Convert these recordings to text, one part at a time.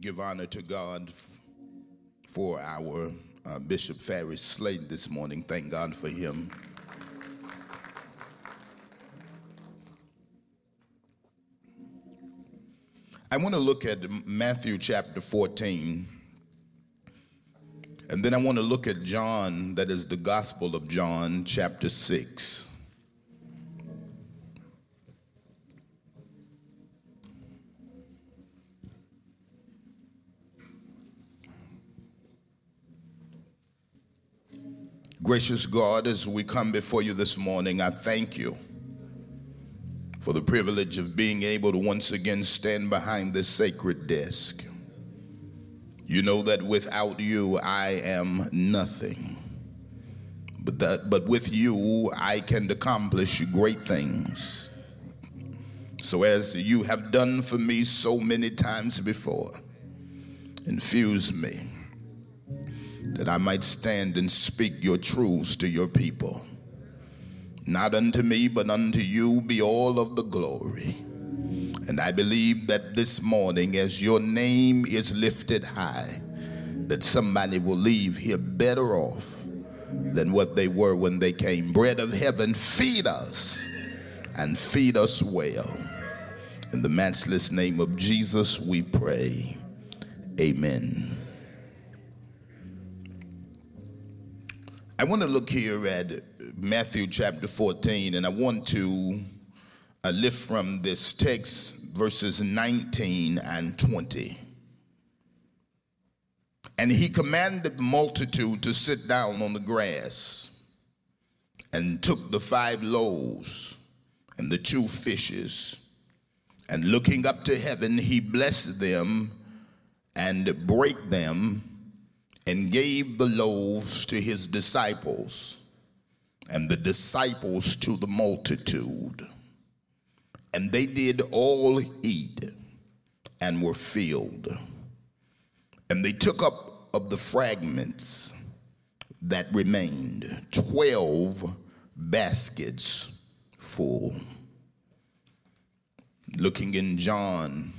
give honor to God for our uh, Bishop Farris Slade this morning. Thank God for him. I want to look at Matthew chapter 14. And then I want to look at John, that is the Gospel of John, chapter 6. Gracious God, as we come before you this morning, I thank you for the privilege of being able to once again stand behind this sacred desk. You know that without you, I am nothing. But, that, but with you, I can accomplish great things. So, as you have done for me so many times before, infuse me that I might stand and speak your truths to your people. Not unto me, but unto you be all of the glory. And I believe that this morning, as your name is lifted high, that somebody will leave here better off than what they were when they came. Bread of heaven, feed us and feed us well. In the matchless name of Jesus, we pray. Amen. I want to look here at Matthew chapter 14, and I want to uh, lift from this text verses 19 and 20. And he commanded the multitude to sit down on the grass, and took the five loaves and the two fishes, and looking up to heaven, he blessed them and brake them and gave the loaves to his disciples, and the disciples to the multitude. And they did all eat and were filled. And they took up of the fragments that remained 12 baskets full. Looking in John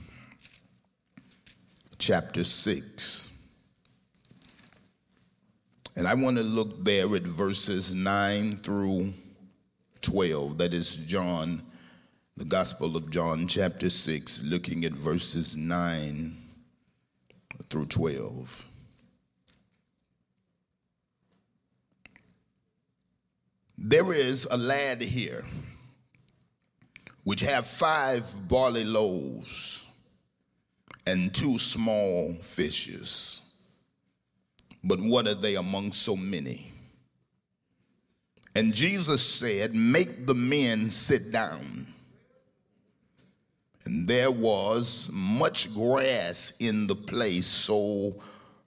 chapter 6 and I want to look there at verses 9 through 12. That is John, the Gospel of John, chapter 6, looking at verses 9 through 12. There is a lad here which have five barley loaves and two small fishes. But what are they among so many? And Jesus said, Make the men sit down. And there was much grass in the place, so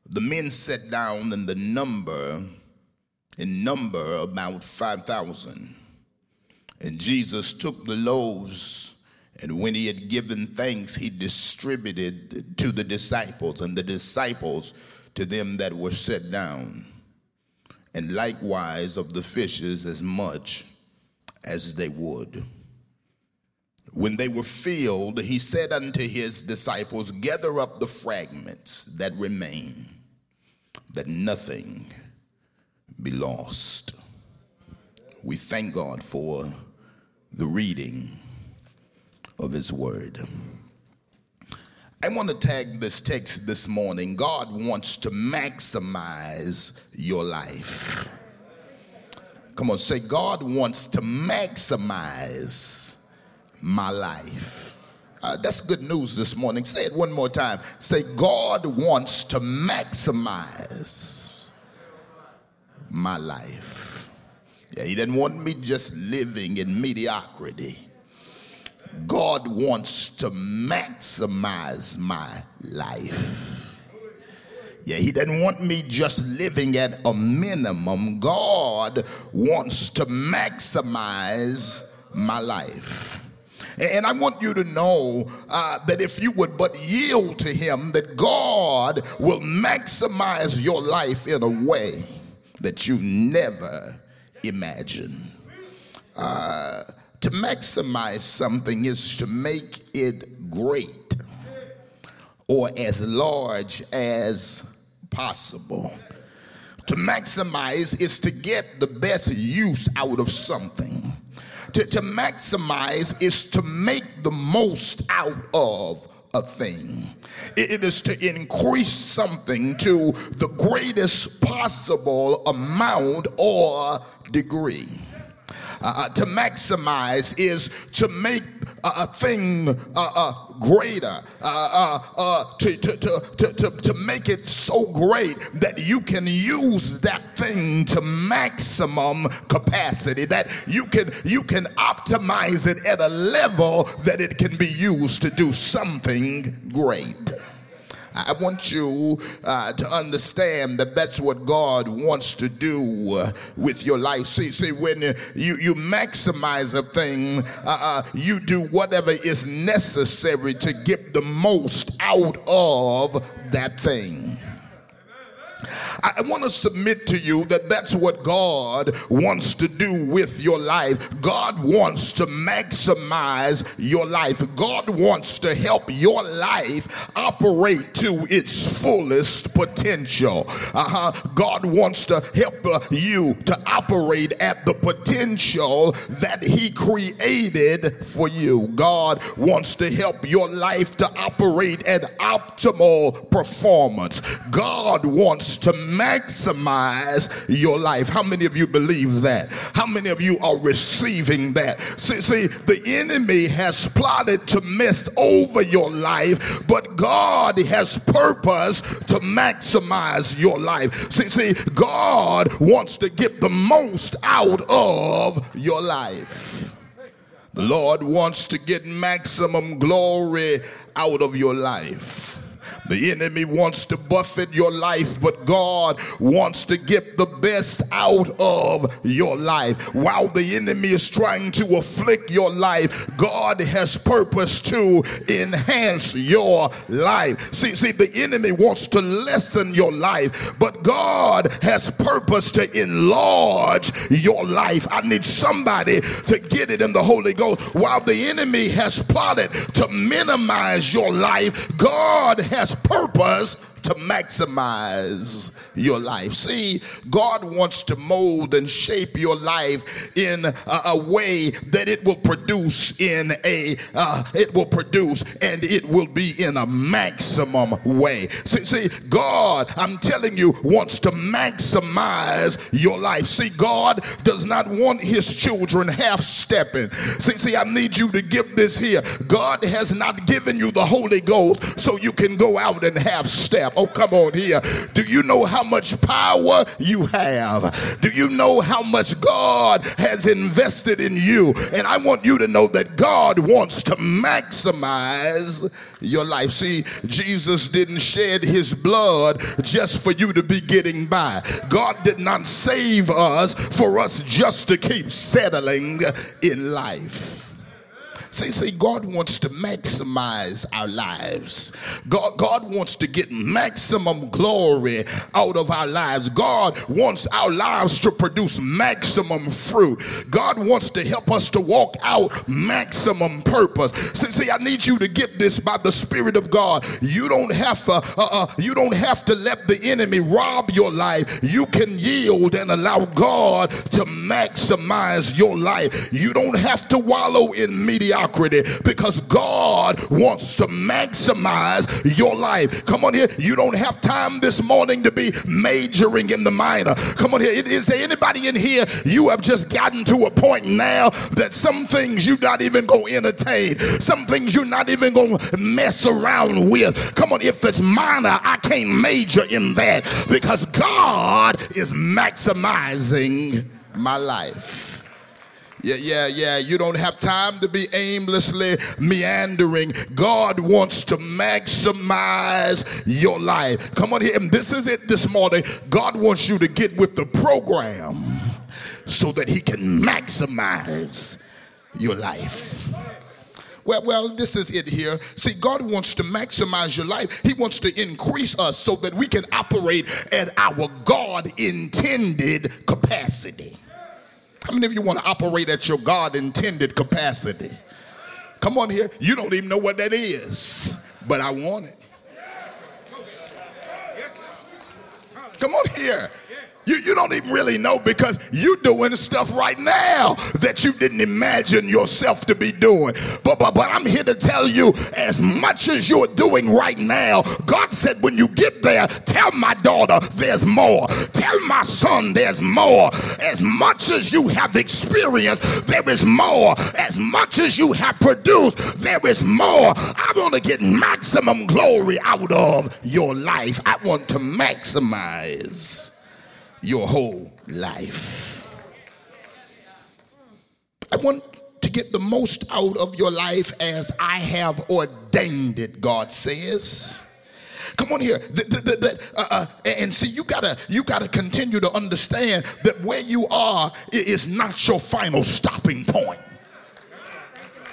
the men sat down and the number, in number about 5,000. And Jesus took the loaves, and when he had given thanks, he distributed to the disciples, and the disciples to them that were set down, and likewise of the fishes as much as they would. When they were filled, he said unto his disciples, Gather up the fragments that remain, that nothing be lost. We thank God for the reading of his word. I want to tag this text this morning. God wants to maximize your life. Come on, say, God wants to maximize my life. Uh, that's good news this morning. Say it one more time. Say, God wants to maximize my life. Yeah, He didn't want me just living in mediocrity. God wants to maximize my life. Yeah, he doesn't want me just living at a minimum. God wants to maximize my life. And I want you to know uh, that if you would but yield to Him, that God will maximize your life in a way that you never imagined. Uh, to maximize something is to make it great or as large as possible. To maximize is to get the best use out of something. To, to maximize is to make the most out of a thing. It is to increase something to the greatest possible amount or degree. Uh, uh, to maximize is to make a, a thing uh, uh greater, uh, uh, to, to, to, to, to make it so great that you can use that thing to maximum capacity, that you can, you can optimize it at a level that it can be used to do something great. I want you uh, to understand that that's what God wants to do uh, with your life. See, see, when you, you maximize a thing, uh, uh, you do whatever is necessary to get the most out of that thing. I want to submit to you that that's what God wants to do with your life. God wants to maximize your life. God wants to help your life operate to its fullest potential. Uh-huh. God wants to help uh, you to operate at the potential that He created for you. God wants to help your life to operate at optimal performance. God wants to maximize your life. How many of you believe that? How many of you are receiving that? See, see, the enemy has plotted to mess over your life, but God has purpose to maximize your life. See, see, God wants to get the most out of your life. The Lord wants to get maximum glory out of your life. The enemy wants to buffet your life, but God wants to get the best out of your life. While the enemy is trying to afflict your life, God has purpose to enhance your life. See, see, the enemy wants to lessen your life, but God has purpose to enlarge your life. I need somebody to get it in the Holy Ghost. While the enemy has plotted to minimize your life, God has purpose to maximize your life. See, God wants to mold and shape your life in a, a way that it will produce in a, uh, it will produce and it will be in a maximum way. See, see, God, I'm telling you, wants to maximize your life. See, God does not want his children half stepping. See, see, I need you to give this here. God has not given you the Holy Ghost so you can go out and half step. Oh, come on here. Do you know how much power you have? Do you know how much God has invested in you? And I want you to know that God wants to maximize your life. See, Jesus didn't shed his blood just for you to be getting by. God did not save us for us just to keep settling in life. See, see, God wants to maximize our lives. God, God wants to get maximum glory out of our lives. God wants our lives to produce maximum fruit. God wants to help us to walk out maximum purpose. See, see I need you to get this by the Spirit of God. You don't have to, uh, uh, you don't have to let the enemy rob your life. You can yield and allow God to maximize your life. You don't have to wallow in mediocrity mediocrity because God wants to maximize your life. Come on here. You don't have time this morning to be majoring in the minor. Come on here. Is there anybody in here? You have just gotten to a point now that some things you're not even going to entertain, some things you're not even going to mess around with. Come on. If it's minor, I can't major in that because God is maximizing my life. Yeah, yeah, yeah. You don't have time to be aimlessly meandering. God wants to maximize your life. Come on here. And this is it this morning. God wants you to get with the program so that He can maximize your life. Well, well, this is it here. See, God wants to maximize your life. He wants to increase us so that we can operate at our God intended capacity. How many of you want to operate at your God intended capacity? Come on here. You don't even know what that is, but I want it. Come on here. You, you don't even really know because you're doing stuff right now that you didn't imagine yourself to be doing. But, but, but I'm here to tell you as much as you're doing right now, God said, when you get there, tell my daughter there's more. Tell my son there's more. As much as you have experienced, there is more. As much as you have produced, there is more. I want to get maximum glory out of your life. I want to maximize your whole life. I want to get the most out of your life as I have ordained it, God says. Come on here, the, the, the, uh, uh, and see you gotta you gotta continue to understand that where you are is not your final stopping point.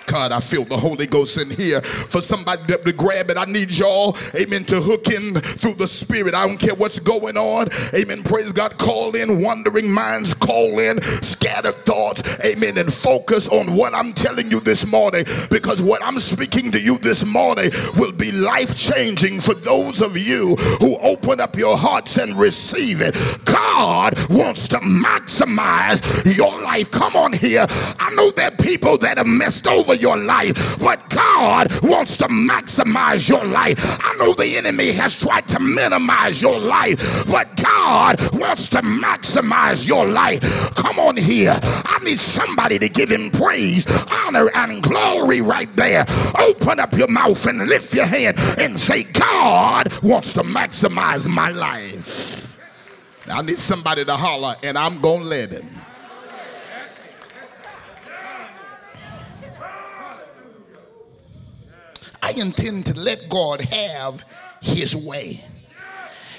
God, I feel the Holy Ghost in here for somebody to grab it. I need y'all, amen, to hook in through the Spirit. I don't care what's going on. Amen. Praise God. Call in wandering minds, call in scattered thoughts. Amen. And focus on what I'm telling you this morning because what I'm speaking to you this morning will be life changing for those of you who open up your hearts and receive it. God wants to maximize your life. Come on here. I know there are people that have messed over your life, but God wants to maximize your life. I know the enemy has tried to minimize your life, but God wants to maximize your life. Come on here. I need somebody to give him praise, honor, and glory right there. Open up your mouth and lift your hand and say, God wants to maximize my life. I need somebody to holler, and I'm going to let him. I intend to let God have his way.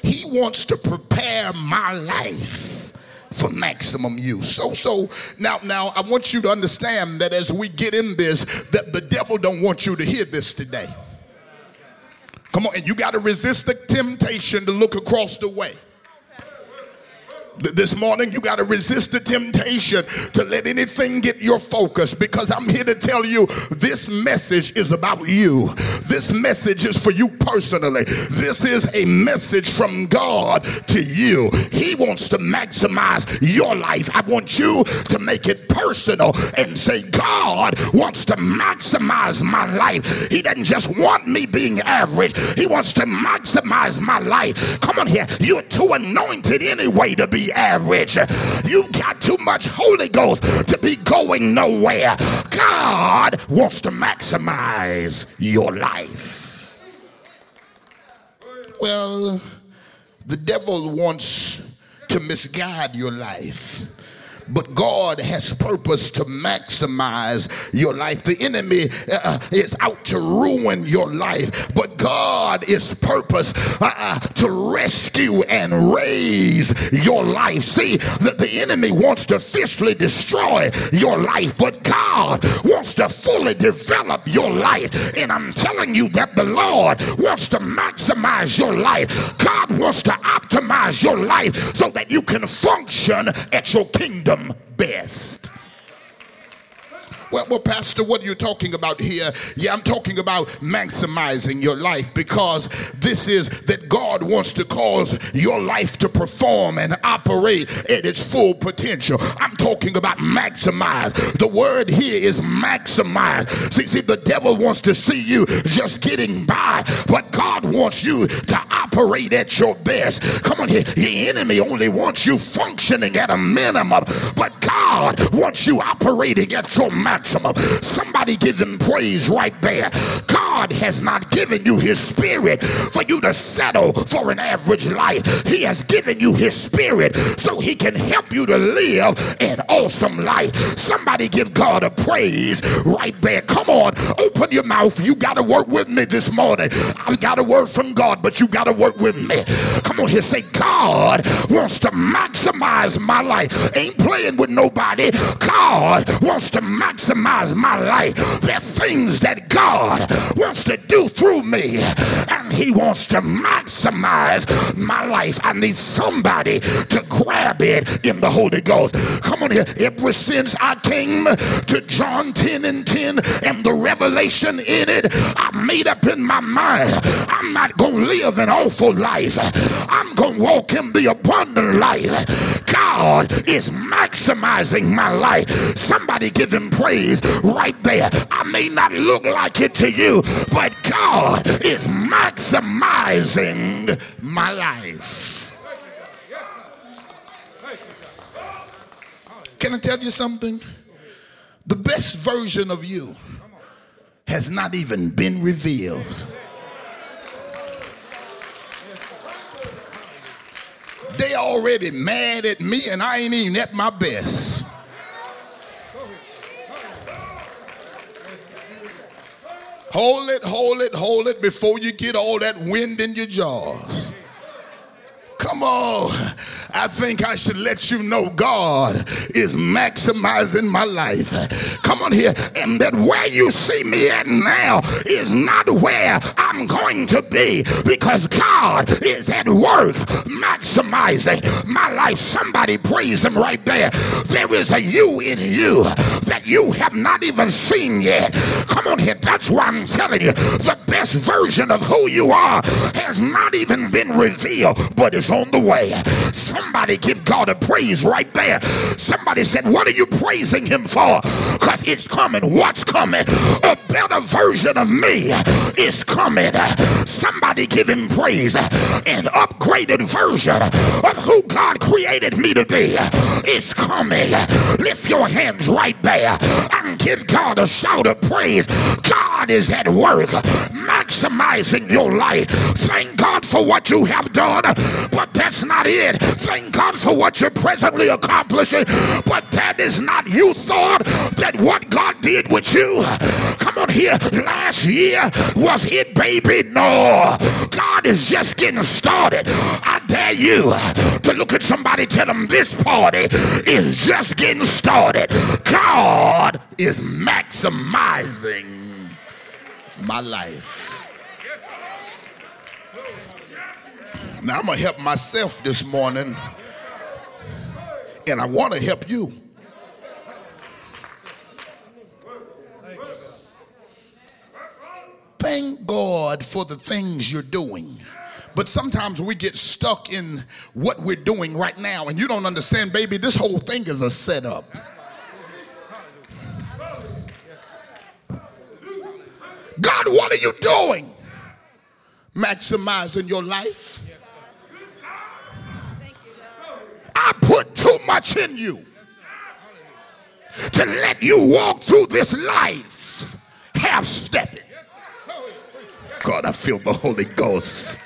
He wants to prepare my life for maximum use. So so now now I want you to understand that as we get in this that the devil don't want you to hear this today. Come on, and you got to resist the temptation to look across the way. This morning, you got to resist the temptation to let anything get your focus because I'm here to tell you this message is about you. This message is for you personally. This is a message from God to you. He wants to maximize your life. I want you to make it personal and say, God wants to maximize my life. He doesn't just want me being average, He wants to maximize my life. Come on here. You're too anointed anyway to be average. You've got too much Holy Ghost to be going nowhere. God wants to maximize your life. Well, the devil wants to misguide your life but God has purpose to maximize your life. The enemy uh, is out to ruin your life, but God is purpose uh, uh, to rescue and raise your life. See, that the enemy wants to fiercely destroy your life, but God wants to fully develop your life. And I'm telling you that the Lord wants to maximize your life. God wants to optimize your life so that you can function at your kingdom best. Well, well, Pastor, what are you talking about here? Yeah, I'm talking about maximizing your life because this is that God wants to cause your life to perform and operate at its full potential. I'm talking about maximize. The word here is maximize. See, see, the devil wants to see you just getting by, but God wants you to operate at your best. Come on here. The enemy only wants you functioning at a minimum, but God wants you operating at your maximum maximum. Somebody give him praise right there. God has not given you his spirit for you to settle for an average life. He has given you his spirit so he can help you to live an awesome life. Somebody give God a praise right there. Come on, open your mouth. You got to work with me this morning. I got a word from God, but you got to work with me. Come on here, say, God wants to maximize my life. Ain't playing with nobody. God wants to maximize maximize my life. There are things that God wants to do through me. And he wants to maximize my life. I need somebody to grab it in the Holy Ghost. Come on here. Ever since I came to John 10 and 10 and the revelation in it, I made up in my mind I'm not going to live an awful life. I'm going to walk in the abundant life. God is maximizing my life. Somebody give him praise right there. I may not look like it to you, but God is maximizing my life. Can I tell you something? The best version of you has not even been revealed. They already mad at me and I ain't even at my best. Hold it, hold it, hold it before you get all that wind in your jaws. Come on. I think I should let you know God is maximizing my life. Come on here. And that where you see me at now is not where I'm going to be because God is at work maximizing my life. Somebody praise him right there. There is a you in you that you have not even seen yet. Come on here. That's why I'm telling you the best version of who you are has not even been revealed, but it's on the way. Somebody give God a praise right there. Somebody said, What are you praising Him for? Because it's coming. What's coming? A better version of me is coming. Somebody give Him praise. An upgraded version of who God created me to be is coming. Lift your hands right there and give God a shout of praise. God is at work maximizing your life. Thank God for what you have done, but that's not it thank God for what you're presently accomplishing, but that is not you thought that what God did with you. Come on here, last year was it, baby? No, God is just getting started. I dare you to look at somebody, tell them this party is just getting started. God is maximizing my life. Now I'm going to help myself this morning, and I want to help you. Thank God for the things you're doing. But sometimes we get stuck in what we're doing right now, and you don't understand, baby, this whole thing is a setup. God, what are you doing? Maximizing your life I put too much in you to let you walk through this life half stepping. God, I feel the Holy Ghost.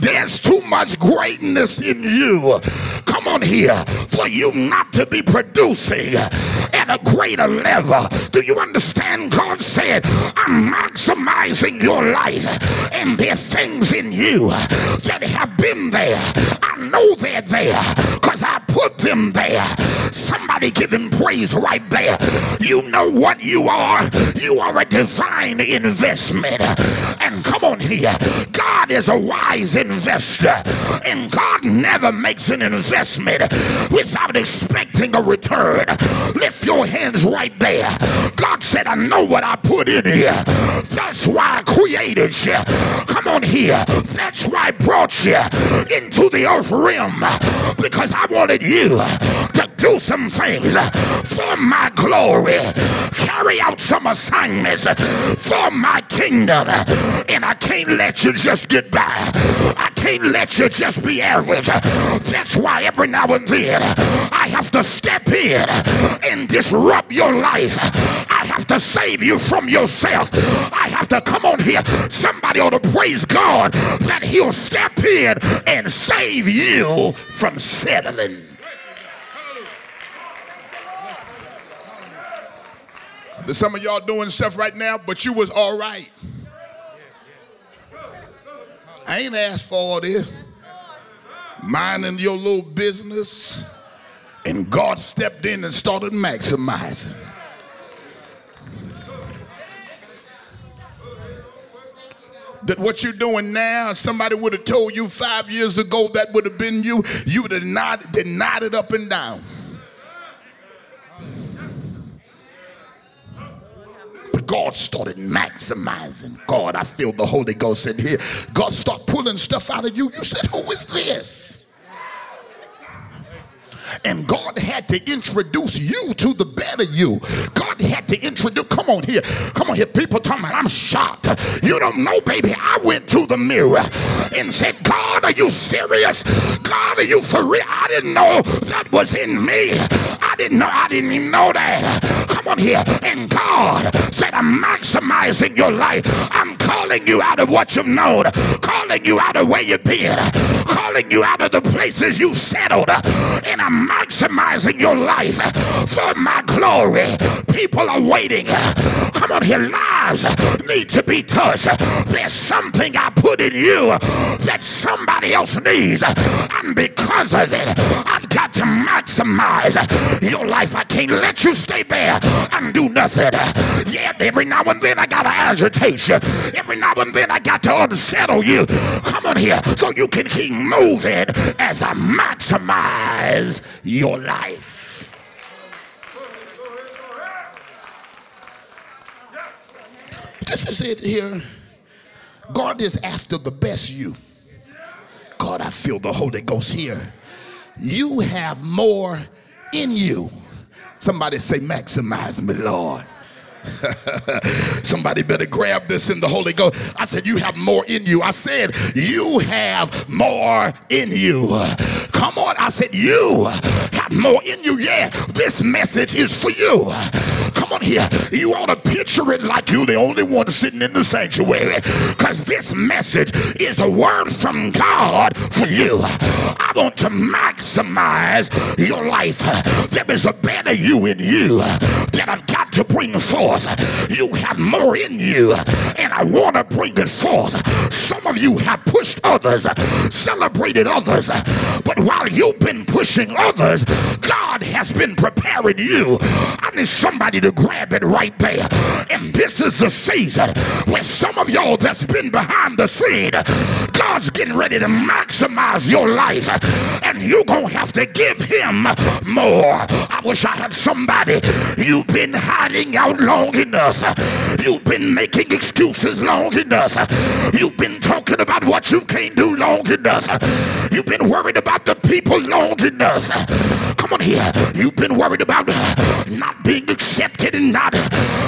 There's too much greatness in you. Come on here for you not to be producing at a greater level. Do you understand? God said, I'm maximizing your life, and there are things in you that have been there. I know they're there because I put them there. Somebody give him praise right there. You know what you are? You are a divine investment. And come on here, God is a wise investor, and God never makes an investment without expecting a return. Lift your hands right there. God said, I know what I put in here. That's why I created you. Come on here. That's why I brought you into the earth realm because I wanted you to do some things for my glory, carry out some assignments for my kingdom. And I can't let you just get by. I can't let you just be average. That's why every now and then I have to step in and disrupt your life. I have to save you from yourself. I have to come on here. Somebody ought to praise God that He'll step in and save you from settling. There's some of y'all doing stuff right now, but you was all right. I ain't asked for all this. Minding your little business, and God stepped in and started maximizing. that what you're doing now, somebody would have told you five years ago that would have been you, you would have nodded, nodded up and down. God started maximizing. God, I feel the Holy Ghost in here. God started pulling stuff out of you. You said, Who is this? And God had to introduce you to the better you. God had to introduce, come on here, come on here. People talking about, I'm shocked. You don't know, baby. I went to the mirror and said, God, are you serious? God, are you for real? I didn't know that was in me. I didn't know, I didn't even know that. Come on here. And God said, I'm maximizing your life. I'm calling you out of what you've known, calling you out of where you've been, calling you out of the places you settled, uh, and I'm maximizing your life for my glory. People are waiting. Come on here, lives need to be touched. There's something I put in you that somebody else needs. And because of it, I've got to maximize your life. I can't let you stay there and do nothing. Yeah, every now and then I got to agitate you. Every now and then I got to unsettle you. Come on here so you can keep moving as I maximize your life. This is it here. God is after the best you. God, I feel the Holy Ghost here. You have more in you. Somebody say, Maximize me, Lord. Somebody better grab this in the Holy Ghost. I said, You have more in you. I said, You have more in you. Come on. I said, You have more in you. Yeah, this message is for you. Come on here. You ought to picture it like you're the only one sitting in the sanctuary because this message is a word from God for you. I want to maximize your life. There is a better you in you that I've got to bring forth forth. You have more in you, and I want to bring it forth. Some of you have pushed others, celebrated others, but while you've been pushing others, God has been preparing you. I need somebody to grab it right there. And this is the season where some of y'all that's been behind the scene, God's getting ready to maximize your life, and you're going to have to give Him more. I wish I had somebody. You've been hiding out long enough. You've been making excuses long enough. You've been talking about what you can't do long enough. You've been worried about the people long enough. Come on here. You've been worried about not being accepted and not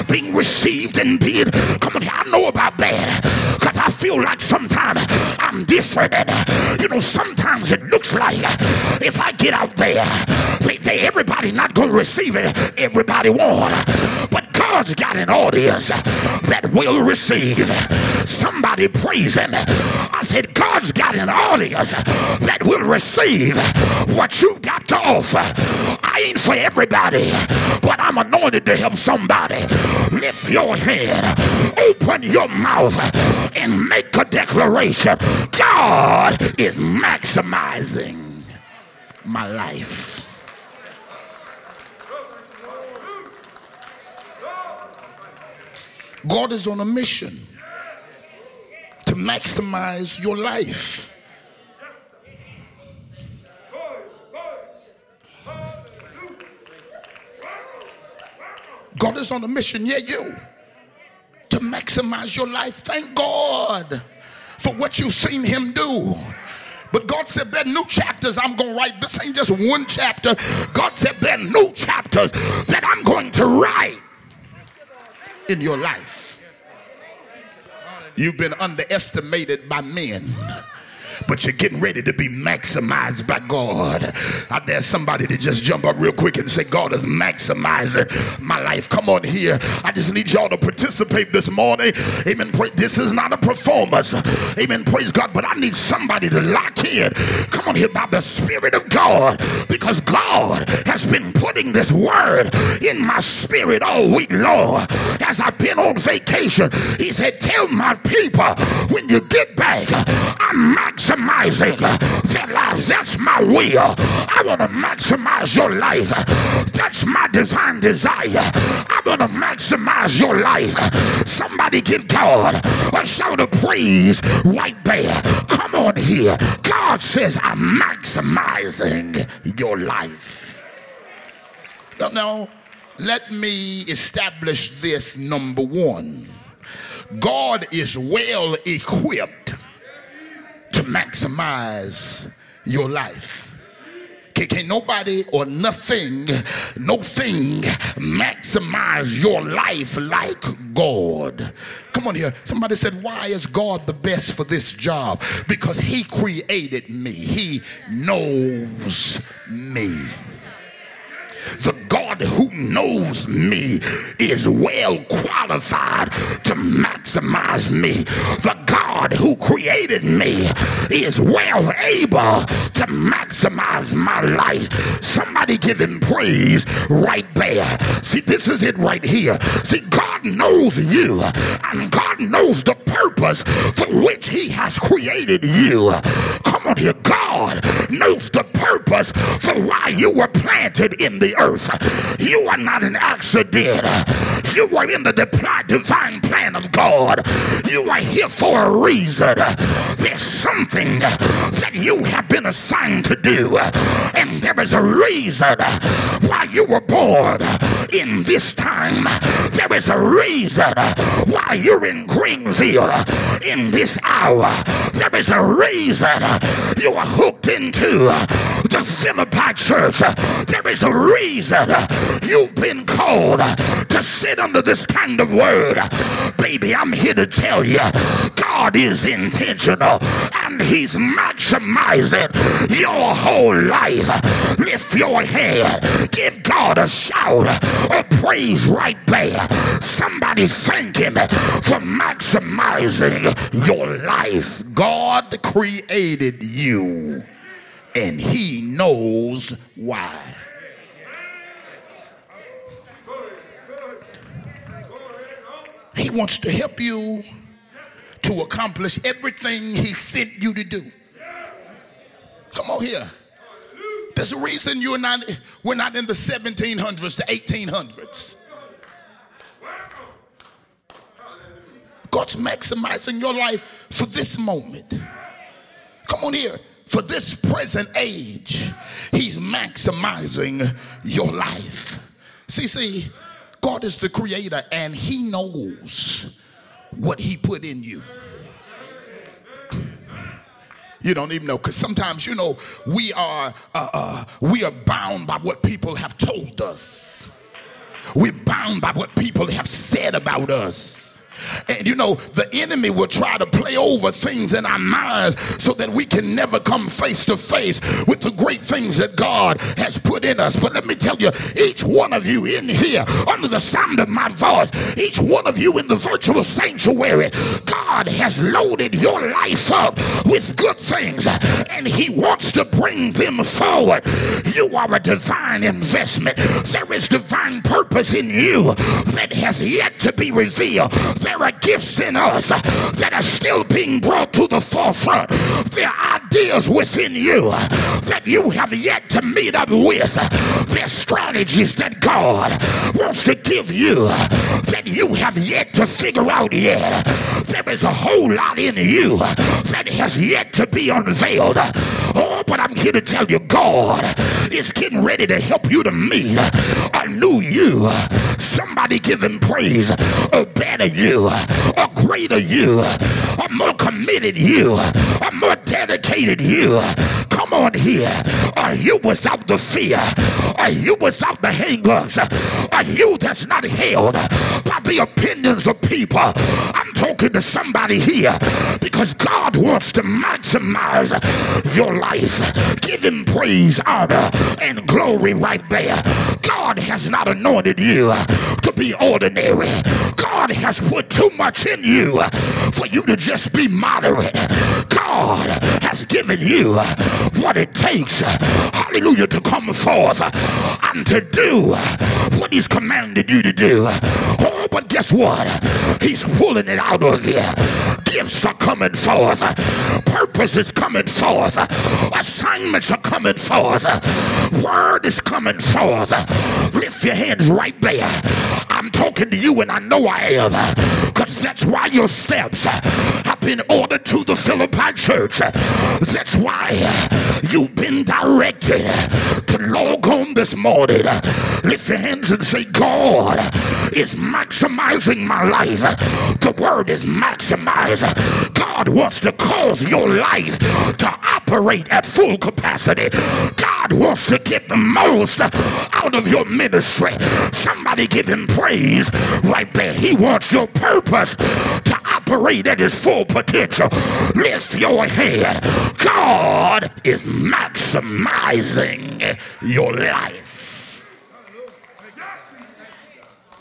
being received and being. Come on. I know about that because I feel like sometimes I'm different. You know, sometimes it looks like if I get out there, they, they, everybody not going to receive it. Everybody want. But God's got an audience that will receive. Somebody praise him. I said, God's got an audience that will receive what you got to offer. I ain't for everybody, but I'm anointed to help somebody. Lift your head, open your mouth, and make a declaration. God is maximizing my life. God is on a mission to maximize your life. God is on a mission, yeah, you, to maximize your life. Thank God for what you've seen Him do. But God said, There are new chapters I'm going to write. This ain't just one chapter. God said, There are new chapters that I'm going to write in your life. You've been underestimated by men but you're getting ready to be maximized by God. I dare somebody to just jump up real quick and say, God is maximizing my life. Come on here. I just need y'all to participate this morning. Amen. This is not a performance. Amen. Praise God. But I need somebody to lock in. Come on here by the Spirit of God because God has been putting this word in my spirit all week long as I've been on vacation. He said, Tell my people when you get back, I'm maximizing maximizing their lives. That's my will. I want to maximize your life. That's my divine desire. I want to maximize your life. Somebody give God a shout of praise right there. Come on here. God says, I'm maximizing your life. Now, now let me establish this number one. God is well equipped to maximize your life. Can, can nobody or nothing, no thing maximize your life like God? Come on here. Somebody said, Why is God the best for this job? Because He created me, He knows me. The God who knows me is well qualified to maximize me. The God who created me is well able to maximize my life. Somebody give him praise right there. See, this is it right here. See, God knows you, and God knows the purpose for which He has created you. Come on here. God knows the purpose for why you were planted in the earth. You are not an accident. You were in the divine plan of God. You are here for a reason. There's something that you have been assigned to do. And there is a reason why you were born in this time. There is a reason why you're in Greenville in this hour. There is a reason you are hooked into the Philippi church. There is a reason you've been called to sit under this kind of word. Baby, I'm here to tell you God is intentional and He's maximizing your whole life. Lift your head, give God a shout of praise right there. Somebody thank Him for maximizing your life. God created you and He knows why. He wants to help you to accomplish everything He sent you to do. Come on here. There's a reason you're not, we're not in the 1700s to 1800s. God's maximizing your life for this moment. Come on here. For this present age, He's maximizing your life. See, see, God is the creator and He knows what He put in you. You don't even know because sometimes you know we are uh, uh, we are bound by what people have told us. We're bound by what people have said about us. And you know, the enemy will try to play over things in our minds so that we can never come face to face with the great things that God has put in us. But let me tell you, each one of you in here, under the sound of my voice, each one of you in the virtual sanctuary, God has loaded your life up with good things and He wants to bring them forward. You are a divine investment. There is divine purpose in you that has yet to be revealed there are gifts in us that are still being brought to the forefront. There are ideas within you that you have yet to meet up with. There are strategies that God wants to give you that you have yet to figure out yet. There is a whole lot in you that has yet to be unveiled. Oh, but I'm here to tell you, God is getting ready to help you to meet a new you. Somebody give him praise. A better you a greater you, a more committed you, a dedicated you. Come on here. Are you without the fear? Are you without the hangups? Are you that's not held by the opinions of people? I'm talking to somebody here because God wants to maximize your life. Give him praise, honor, and glory right there. God has not anointed you to be ordinary. God has put too much in you for you to just be moderate. God has given you what it takes, hallelujah, to come forth and to do what He's commanded you to do. Oh, but guess what? He's pulling it out of you. Gifts are coming forth. Purpose is coming forth. Assignments are coming forth. Word is coming forth. Lift your hands right there. I'm talking to you and I know I am. Because that's why your steps been ordered to the Philippi church. That's why you've been directed to log on this morning. Lift your hands and say, God is maximizing my life. The word is maximize. God wants to cause your life to operate at full capacity. God wants to get the most out of your ministry. Somebody give him praise right there. He wants your purpose to operate at his full potential. Lift your head. God is maximizing your life.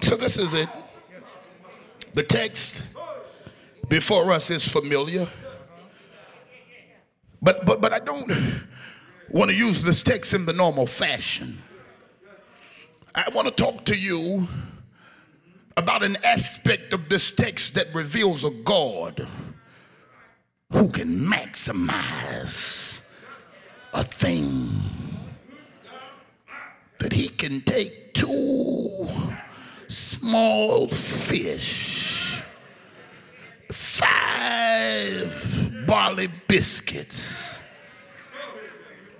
So this is it. The text before us is familiar. But but but I don't want to use this text in the normal fashion. I want to talk to you about an aspect of this text that reveals a God who can maximize a thing. That he can take two small fish, five barley biscuits,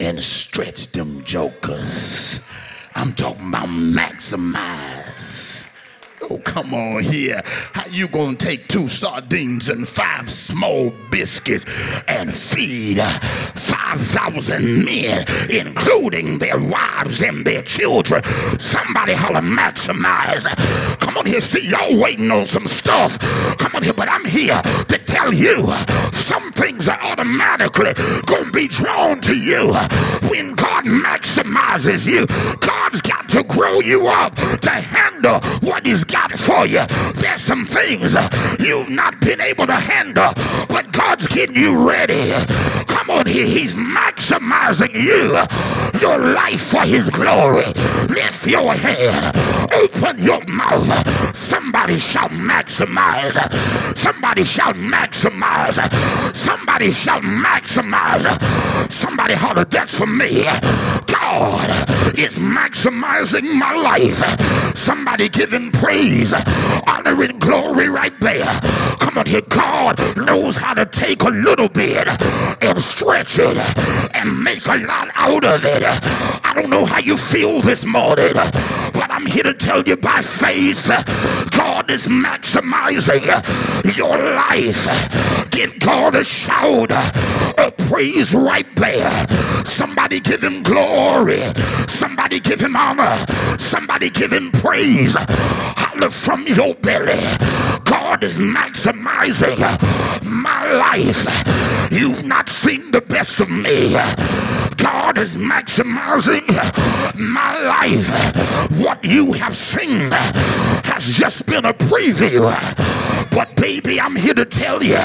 and stretch them jokers. I'm talking about maximize Oh, come on here. How you gonna take two sardines and five small biscuits and feed uh, 5,000 men, including their wives and their children? Somebody holler maximize. Come on here, see y'all waiting on some stuff. Come on here, but I'm here to tell you some things are automatically gonna be drawn to you when God maximizes you. God's got to grow you up to handle what He's got for you. There's some things you've not been able to handle, but God's getting you ready. Come here. He's maximizing you, your life for His glory. Lift your head. Open your mouth. Somebody shall maximize. Somebody shall maximize. Somebody shall maximize. Somebody holler, that's for me. God is maximizing my life. Somebody give him praise, honor, and glory right there. Come on here. God knows how to take a little bit and it and make a lot out of it. I don't know how you feel this morning, but I'm here to tell you by faith, God is maximizing your life. Give God a shout of praise right there. Somebody give him glory. Somebody give him honor. Somebody give him praise. Holler from your belly. God is maximizing my life. You've not seen the best of me. God is maximizing my life. What you have seen has just been a preview. But baby, I'm here to tell you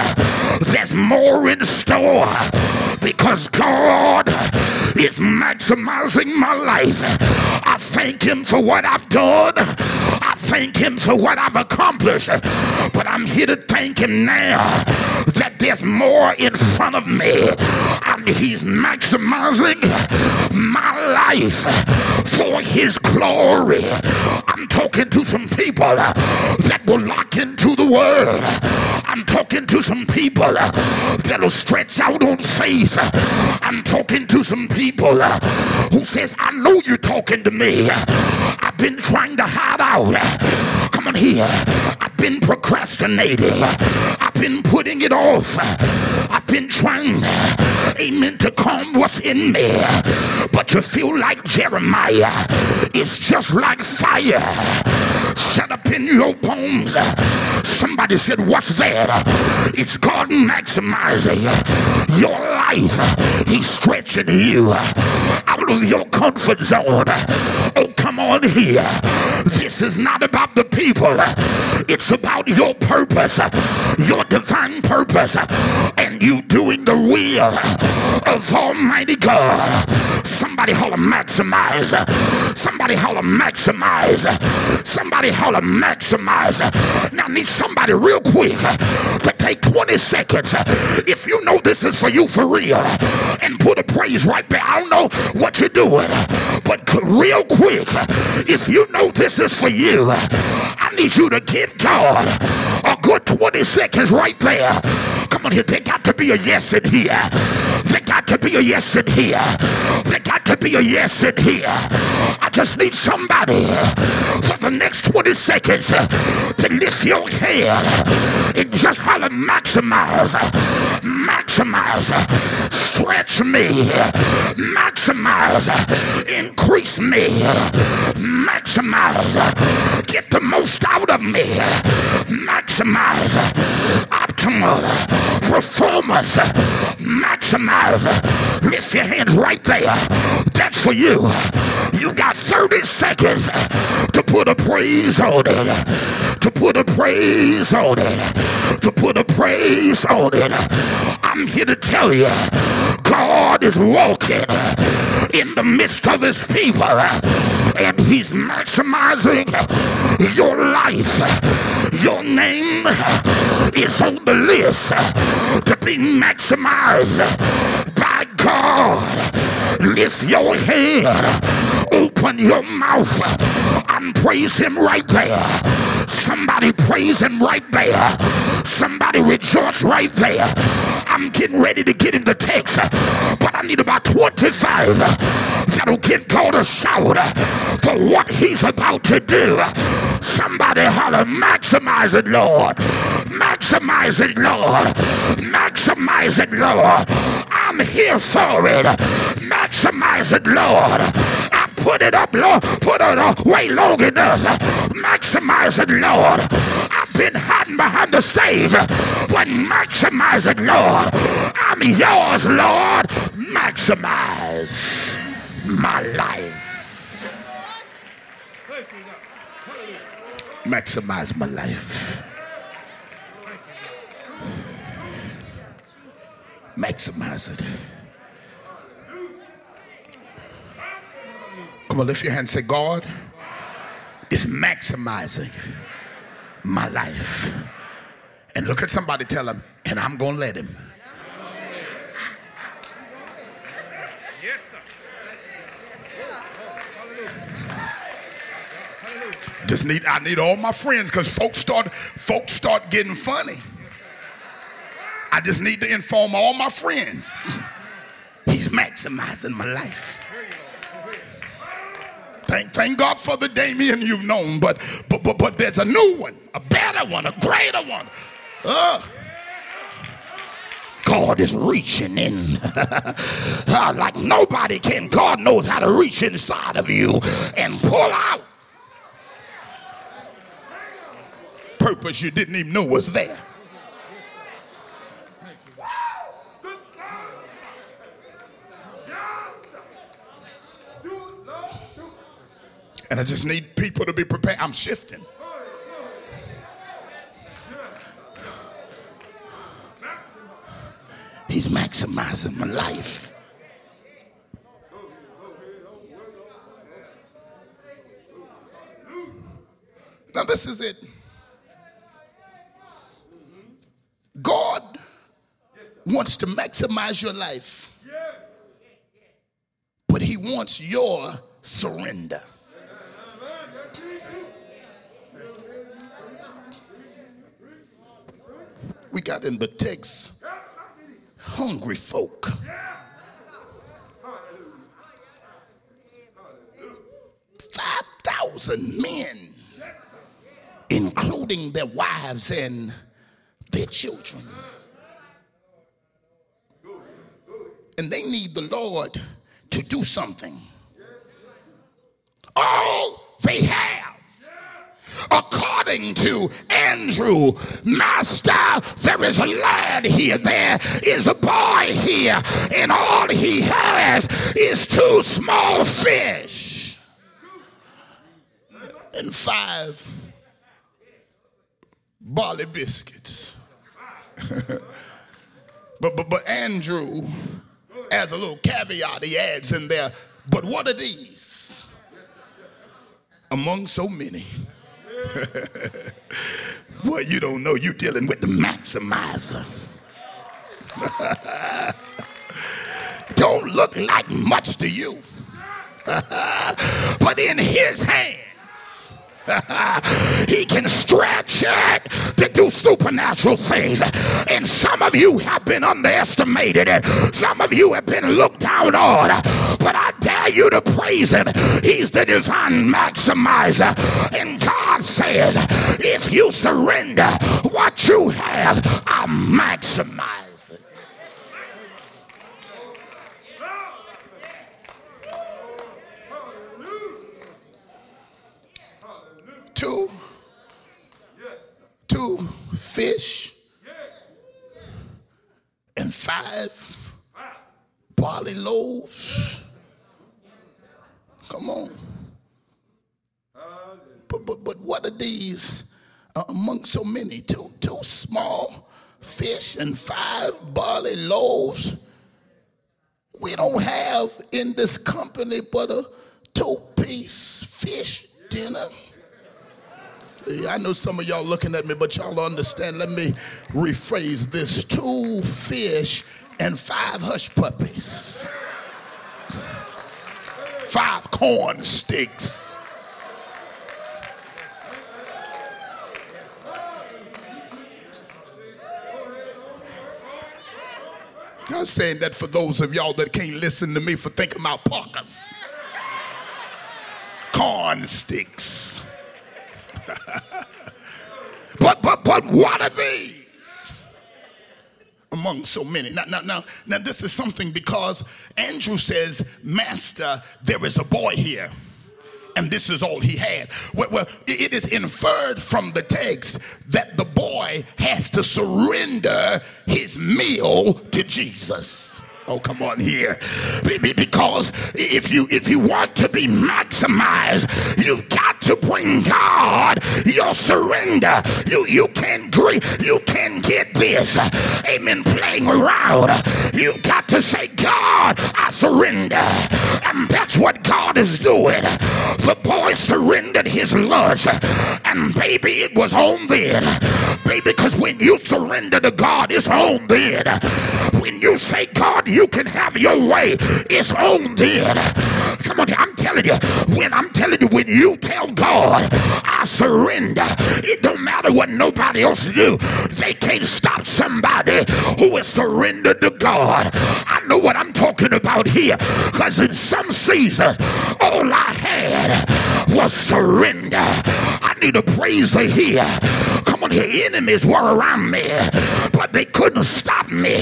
there's more in store because God is maximizing my life. I thank Him for what I've done. I thank Him for what I've accomplished. But I'm here to thank Him now that there's more in front of me. And He's maximizing my life for His glory. I'm talking to some people that will lock into the Word. I'm talking to some people that'll stretch out on faith. I'm talking to some people who says, I know you're talking to me. I've been trying to hide out. Come on here. I've been procrastinating. I've been putting it off. I've been trying, amen, to calm what's in me. But you feel like Jeremiah. It's just like fire shut up in your bones. Somebody said, What's that? It's God maximizing your life. He's stretching you out of your comfort zone. Oh, come on here. This is not about the people, it's about your purpose, your divine purpose, and you doing the will of Almighty God. Somebody holler maximize. Somebody holler maximize. Somebody holler maximize. Now I need somebody real quick to take 20 seconds if you know this is for you for real and put a praise right there. I don't know what you're doing, but real quick, if you know this is for you, I need you to give God a good 20 seconds right there. Come on here. There got to be a yes in here. There got to be a yes in here. There got to be a yes in here. I just need somebody for the next 20 seconds to lift your head and just holler maximize, maximize, stretch me, maximize, increase me, maximize, get the most out of me, maximize, optimal performance, maximize. Lift your hands right there. That's for you. You got 30 seconds to put a praise on it, to put a praise on it, to put a praise on it. I'm here to tell you, God is walking in the midst of his people and he's maximizing your life. Your name is on the list to be maximized by God. Lift your head, open your mouth, and praise him right there. Somebody praise him right there. Somebody rejoice right there. I'm getting ready to get in the text, but I need about 25 that'll give God a shout for what he's about to do. Somebody holler, maximize it, Lord. Maximize it, Lord. Maximize it, Lord. I'm here for it. Maximize it, Lord. Put it up, Lord. Put it up way long enough. Maximize it, Lord. I've been hiding behind the stage, but maximize it, Lord. I'm yours, Lord. Maximize my life. Maximize my life. Maximize it. Come on, lift your hand and say, God is maximizing my life. And look at somebody, tell him, and I'm going to let him. Yes, sir. Just need I need all my friends because folks start folks start getting funny. I just need to inform all my friends. He's maximizing my life. Thank, thank God for the Damien you've known, but but but but there's a new one, a better one, a greater one. Uh, God is reaching in uh, like nobody can. God knows how to reach inside of you and pull out purpose you didn't even know was there. And I just need people to be prepared. I'm shifting. He's maximizing my life. Now, this is it. God wants to maximize your life, but He wants your surrender. Got in the text hungry folk. Five thousand men, including their wives and their children. And they need the Lord to do something. All they have, according to Andrew, Master, there is a lad here, there is a boy here, and all he has is two small fish. And five barley biscuits. but, but, but Andrew, as a little caveat, he adds in there, but what are these? Among so many? Boy, you don't know you're dealing with the maximizer. don't look like much to you. but in his hand, he can stretch it to do supernatural things. And some of you have been underestimated, some of you have been looked down on. But I dare you to praise him. He's the divine maximizer. And God says, if you surrender what you have, I'll maximize. Two, two fish and five barley loaves. Come on. But, but, but what are these uh, among so many? Two, two small fish and five barley loaves. We don't have in this company but a two piece fish dinner. I know some of y'all looking at me, but y'all understand. Let me rephrase this two fish and five hush puppies, five corn sticks. I'm saying that for those of y'all that can't listen to me for thinking about Parkers. Corn sticks. but but but what are these among so many? Now now now now this is something because Andrew says, Master, there is a boy here. And this is all he had. Well, it is inferred from the text that the boy has to surrender his meal to Jesus. Oh, come on here. Because if you if you want to be maximized, you've got to bring God your surrender. You you can grieve, you can get this. Amen. Playing around. You've got to say, God, I surrender. And that's what God is doing. The boy surrendered his lunch. And baby, it was on then. Baby, because when you surrender to God, it's on then. When you say, God, you can have your way. It's on then. Come on, I'm telling you, when I'm telling you, when you tell God, I surrender, it don't matter what nobody else do. They can't stop somebody who is surrendered to God. I know what I'm talking about here. Because in some seasons, all I had was surrender. I need a praiser here. Come on here, enemies were around me, but they couldn't stop me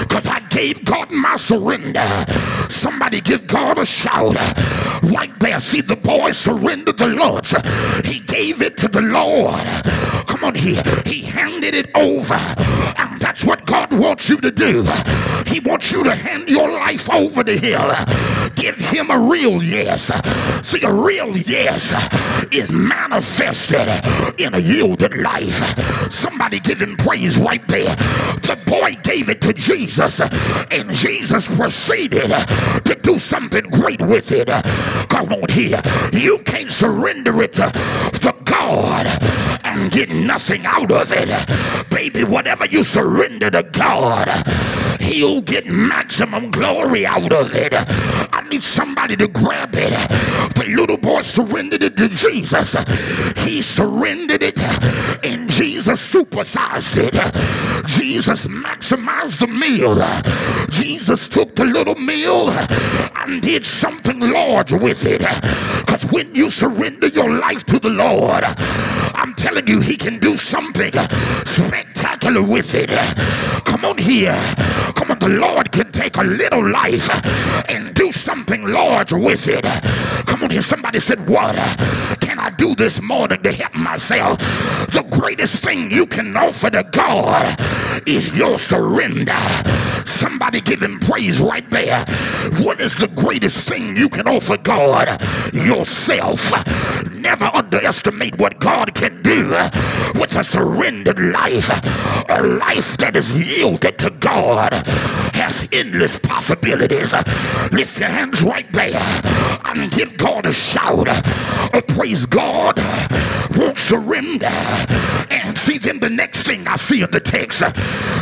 because I gave God my surrender. Somebody give God a shout right there. See, the boy surrendered the Lord. He gave it to the Lord. Come on here. He handed it over. And that's what God wants you to do. He wants you to hand your life over to Him. Give Him a real yes. See, a real yes is manifested in a yielded life. Somebody give Him praise right there. The boy gave it to Jesus, and Jesus proceeded to do something great with it. Come on here. You can't surrender it to, to God and get nothing out of it. Baby, whatever you surrender to God, He'll get maximum glory out of it. I need somebody to grab it. The little boy surrendered it to Jesus. He surrendered it, and Jesus supersized it. Jesus maximized the meal. Jesus took the little meal and did something large with it. Because when you surrender your life to the Lord, I'm telling you, He can do something spectacular with it. Come on here. Come on, the Lord can take a little life and do something large with it. Come on here. Somebody said, What can I do this morning to help myself? The greatest thing you can offer to God is your surrender. Somebody give him praise right there. What is the greatest thing you can offer God? Yourself. Never underestimate what God can do with a surrendered life, a life that is yielded to God has endless possibilities. Lift your hands right there and give God a shout. Praise God. Won't surrender. And see, then the next thing I see in the text,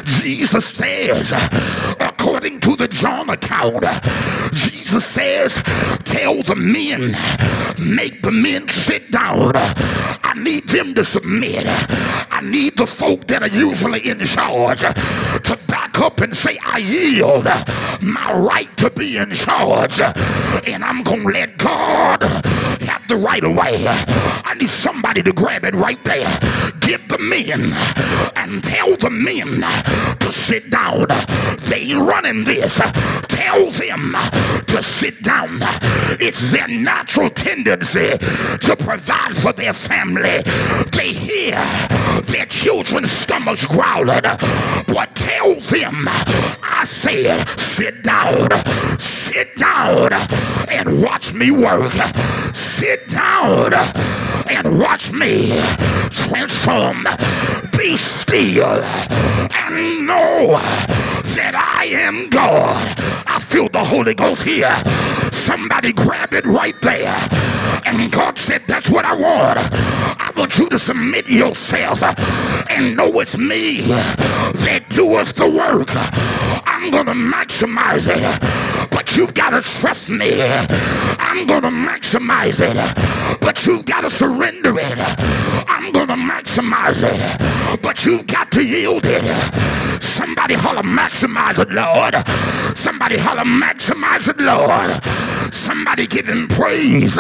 Jesus says, according to the John account, Jesus says, Tell the men, make the men sit down. I need them to submit. I need the folk that are usually in charge to back up and say, I yield my right to be in charge. And I'm going to let God have the right of way. I need somebody to grab it right there. Give the men and tell the men to sit down. They running this. Tell them to sit down. It's their natural tendency to provide for their family. They hear their children's stomachs growling. But tell them, I said, sit down, sit down and watch me work. Sit down and watch me transform. Be still and know that I am God. I feel the Holy Ghost here. Somebody grab it right there. And God said, That's what I want. I want you to submit yourself and know it's me that doeth the work. I'm going to maximize it, but you've got to trust me. I'm going to maximize it, but you've got to surrender it. I'm going to maximize it, but you've got to yield it. Somebody holler, maximize it, Lord. Somebody holler, maximize it, Lord. Somebody give him praise,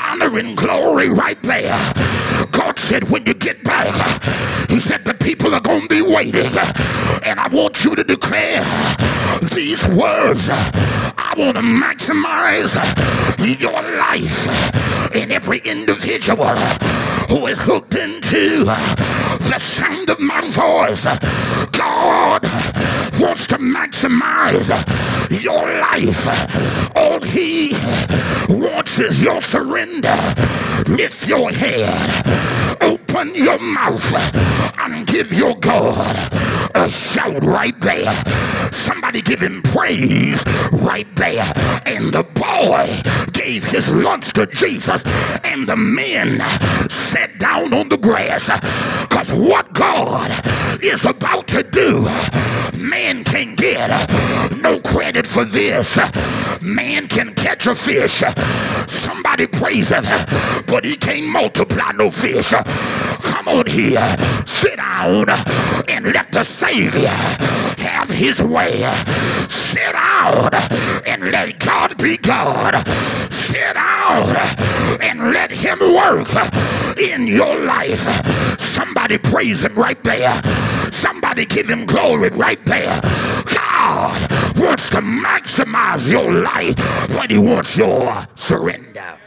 honor, and glory right there. God said, when you get back, he said, the people are going to be waiting. And I want you to declare these words. I want to maximize your life in every individual who is hooked into the sound of my voice. God wants to maximize your life. All he wants is your surrender. Lift your head, open your mouth, and give your God a shout right there. Somebody give him praise right there. And the boy gave his lunch to Jesus, and the men sat down on the grass. Because what God is about to do, man can get no credit for this. Man can catch a fish. Somebody praise him, but he can't multiply no fish. Come on here, sit down and let the Savior have his way. Sit down and let God be God. Sit down and let him work in your life. Somebody praise him right there. Somebody give him glory right there. God wants to maximize your life, but he wants your surrender.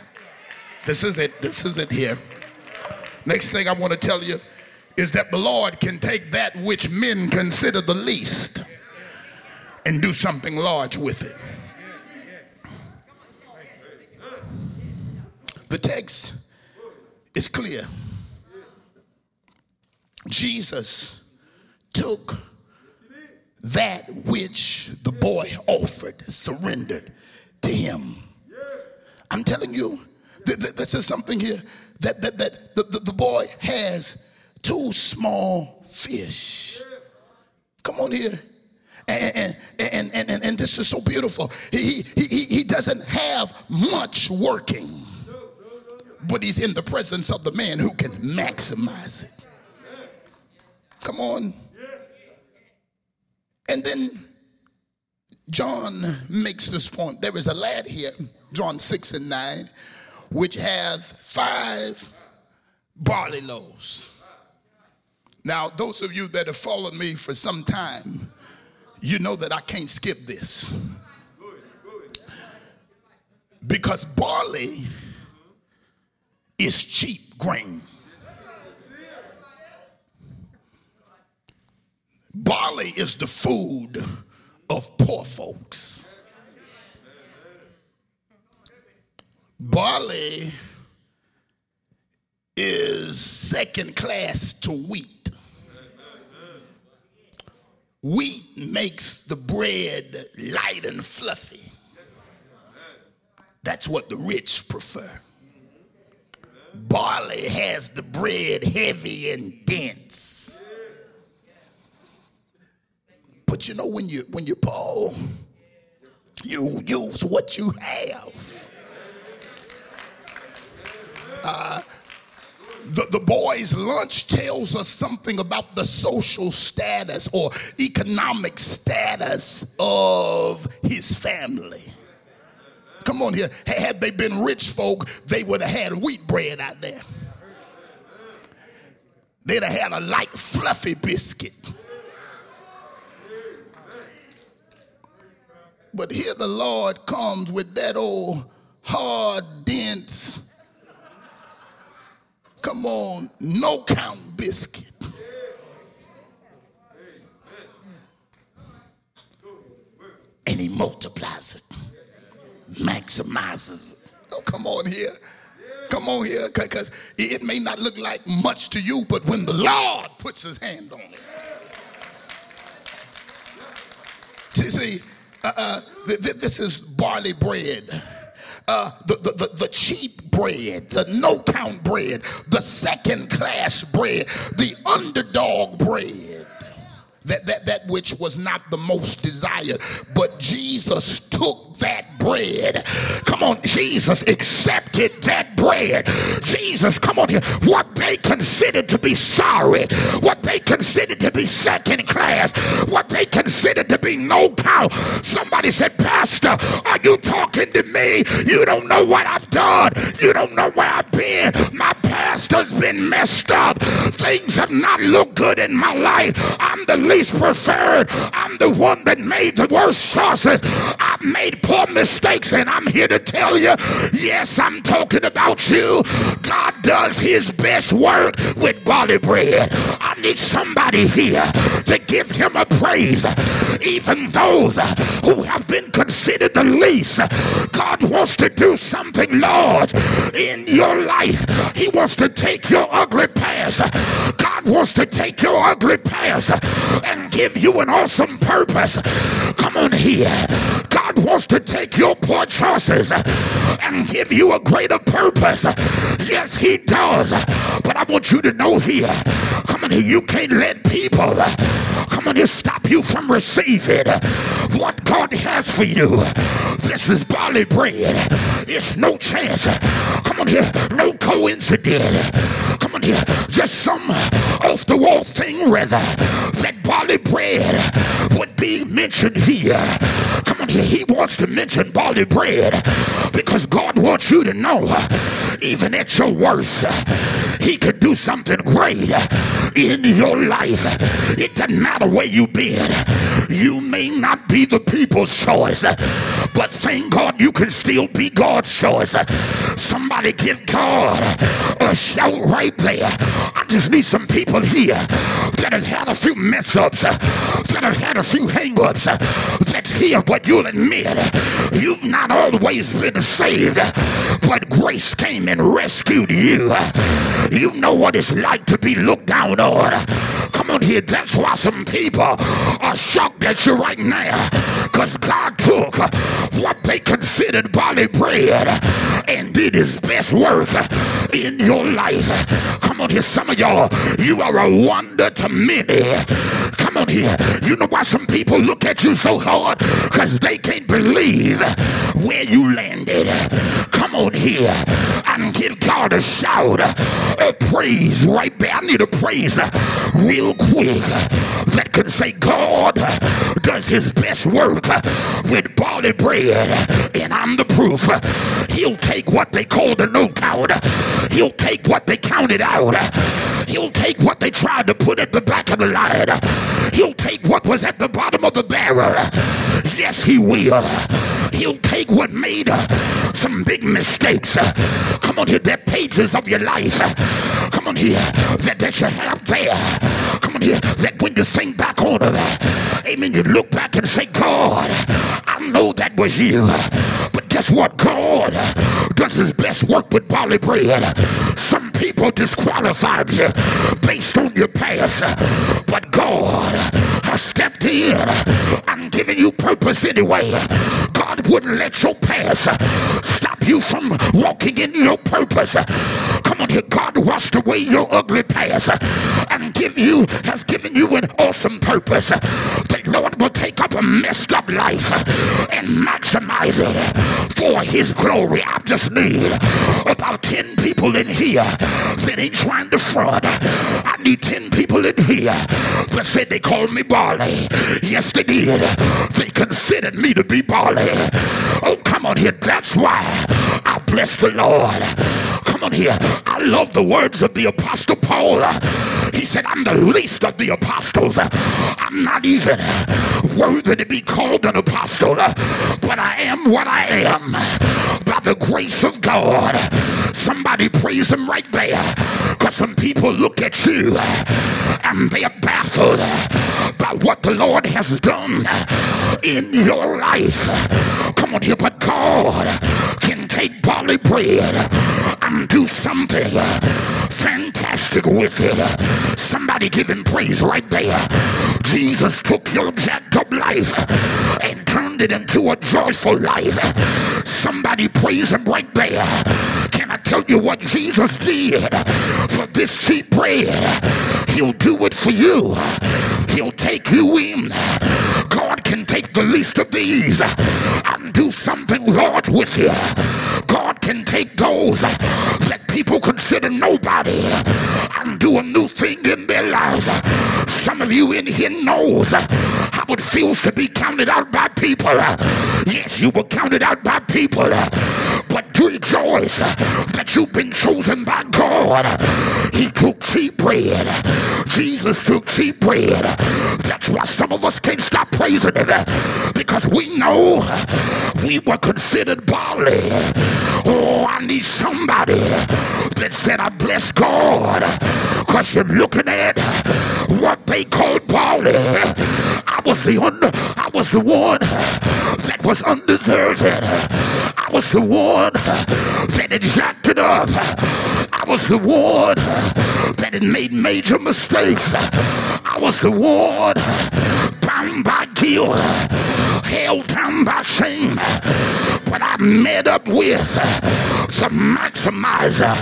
This is it. This is it here. Next thing I want to tell you is that the Lord can take that which men consider the least and do something large with it. The text is clear. Jesus took that which the boy offered, surrendered to him. I'm telling you, this is something here that, that, that the, the, the boy has two small fish. Come on here. And, and, and, and, and this is so beautiful. He, he, he doesn't have much working, but he's in the presence of the man who can maximize it. Come on. And then John makes this point. There is a lad here, John 6 and 9, which has five barley loaves. Now, those of you that have followed me for some time, you know that I can't skip this. Because barley is cheap grain. Barley is the food of poor folks. Barley is second class to wheat. Wheat makes the bread light and fluffy. That's what the rich prefer. Barley has the bread heavy and dense. But you know when you when you Paul, you use what you have. Uh, the, the boys' lunch tells us something about the social status or economic status of his family. Come on here. Had they been rich folk, they would have had wheat bread out there. They'd have had a light, fluffy biscuit. But here the Lord comes with that old hard, dense, come on, no count biscuit. And he multiplies it, maximizes it. Oh, come on here. Come on here, because it may not look like much to you, but when the Lord puts his hand on it. See, see uh, uh, th- th- this is barley bread uh, the, the, the, the cheap bread, the no count bread, the second class bread, the underdog bread. That, that, that which was not the most desired. But Jesus took that bread. Come on, Jesus accepted that bread. Jesus, come on here. What they considered to be sorry, what they considered to be second class, what they considered to be no count. Somebody said, Pastor, are you talking to me? You don't know what I've done. You don't know where I've been. My pastor's been messed up. Things have not looked good in my life. I'm the least preferred. I'm the one that made the worst choices. I've made poor mistakes, and I'm here to tell you yes, I'm talking about you. God does his best work with barley bread. I need somebody here to give him a praise. Even those who have been considered the least, God wants to do something large in your life. He wants to take your ugly past. God wants to take your ugly past and give you an awesome purpose. Come on here. Wants to take your poor choices and give you a greater purpose. Yes, He does. But I want you to know here. Come on here. You can't let people come on here stop you from receiving what God has for you. This is barley bread. It's no chance. Come on here. No coincidence. Come on here. Just some off the wall thing, rather. That barley bread would be mentioned here. Come on. He wants to mention barley bread because God wants you to know, even at your worst, He could do something great in your life. It doesn't matter where you've been. You may not be the people's choice, but thank God you can still be God's choice. Somebody give God a shout right there. I just need some people here that have had a few mess ups, that have had a few hang ups, that's here, but you'll admit you've not always been saved, but grace came and rescued you. You know what it's like to be looked down on. Come on here, that's why some people are shocked at you right now, because God took what they considered barley bread and did his best work in your life. Come on here, some of y'all, you are a wonder to many. Come on here. You know why some people look at you so hard? Because they can't believe where you landed. Come on here and give God a shout of praise right there. I need a praise real quick that can say God does his best work with barley bread, and I'm the proof. He'll take what they call the no count, he'll take what they counted out, he'll take what they tried to put at the back of the line, he'll take what was at the bottom of the barrel. Yes, he will. He'll take what made some big mistakes. Come on here, that pages of your life. Come on here, that, that you have there. Come on here, that when you think back on it, amen, you look back and say, God, I know that was you. But guess what? God does his best work with barley bread. Some people disqualified you based on your past, but God stepped in I'm giving you purpose anyway. God wouldn't let your past stop you from walking in your purpose. Come on here, God washed away your ugly past and give you has given you an awesome purpose. The Lord will take up a messed up life and maximize it for his glory. I just need about 10 people in here that ain't trying to fraud. I need 10 people in here that said they called me Barley. Yes, they did. They considered me to be Barley. Oh, come on here. That's why I bless the Lord. Come on here. I love the words of the Apostle Paul. He said, I'm the least of the apostles. I'm not even worthy to be called an apostle, but I am what I am by the grace of God. Somebody praise him right there. Because some people look at you and they are baffled by what the Lord has done in your life. Come on here, but God can take barley bread and do something fantastic with it. Somebody give him praise right there. Jesus took your jacked up life and turned it into a joyful life. Somebody praise him right there. Can I tell you what Jesus did for this cheap bread? He'll do it for you. He'll take you in. Can take the least of these and do something large with you. God can take those that people consider nobody and do a new thing in their lives. Some of you in here knows how it feels to be counted out by people. Yes, you were counted out by people, rejoice that you've been chosen by God. He took cheap bread. Jesus took cheap bread. That's why some of us can't stop praising him because we know we were considered barley. Oh, I need somebody that said, I bless God because you're looking at what they called barley. I was the un- I was the one that was undeserving. I was the one that had jacked it up. I was the one that had made major mistakes. I was the one bound by guilt, held down by shame. But I met up with the maximizer.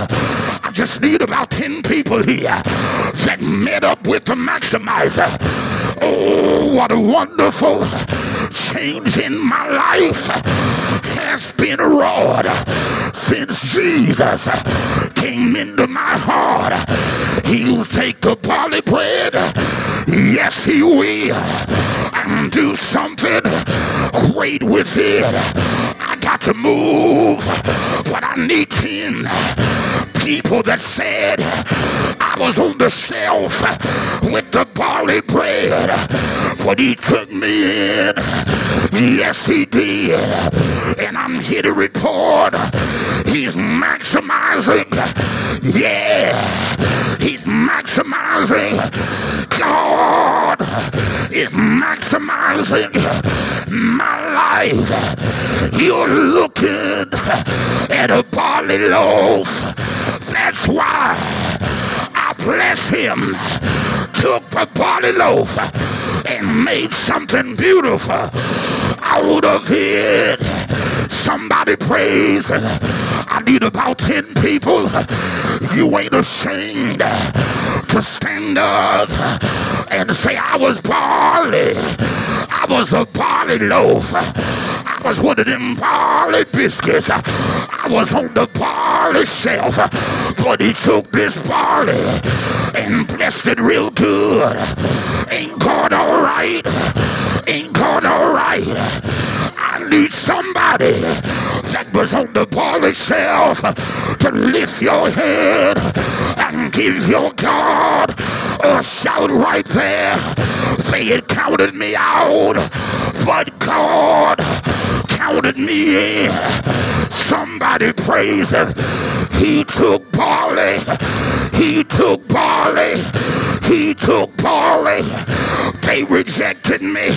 I just need about 10 people here that met up with the maximizer. Oh, what a wonderful change in my life has been wrought since Jesus came into my heart. He'll take the barley bread, yes, he will, and do something great with it. I got to move, but I need 10 people that said I was on the shelf with the barley bread, but he took me in. Yes, he did. And I'm here to report he's maximizing. Yeah, he's maximizing. God is maximizing my life. You're looking at a barley loaf. That's why bless him. Took the barley loaf and made something beautiful out of it. Somebody praise. I need about 10 people. You ain't ashamed to stand up and say, I was barley. I was a barley loaf. Was one of them barley biscuits. I was on the barley shelf. But he took this barley and blessed it real good. Ain't God all right? Ain't God all right? I need somebody that was on the barley shelf to lift your head and give your God a shout right there. They had counted me out, but God counted me. Somebody praise him. He took barley. He took barley. He took barley. They rejected me,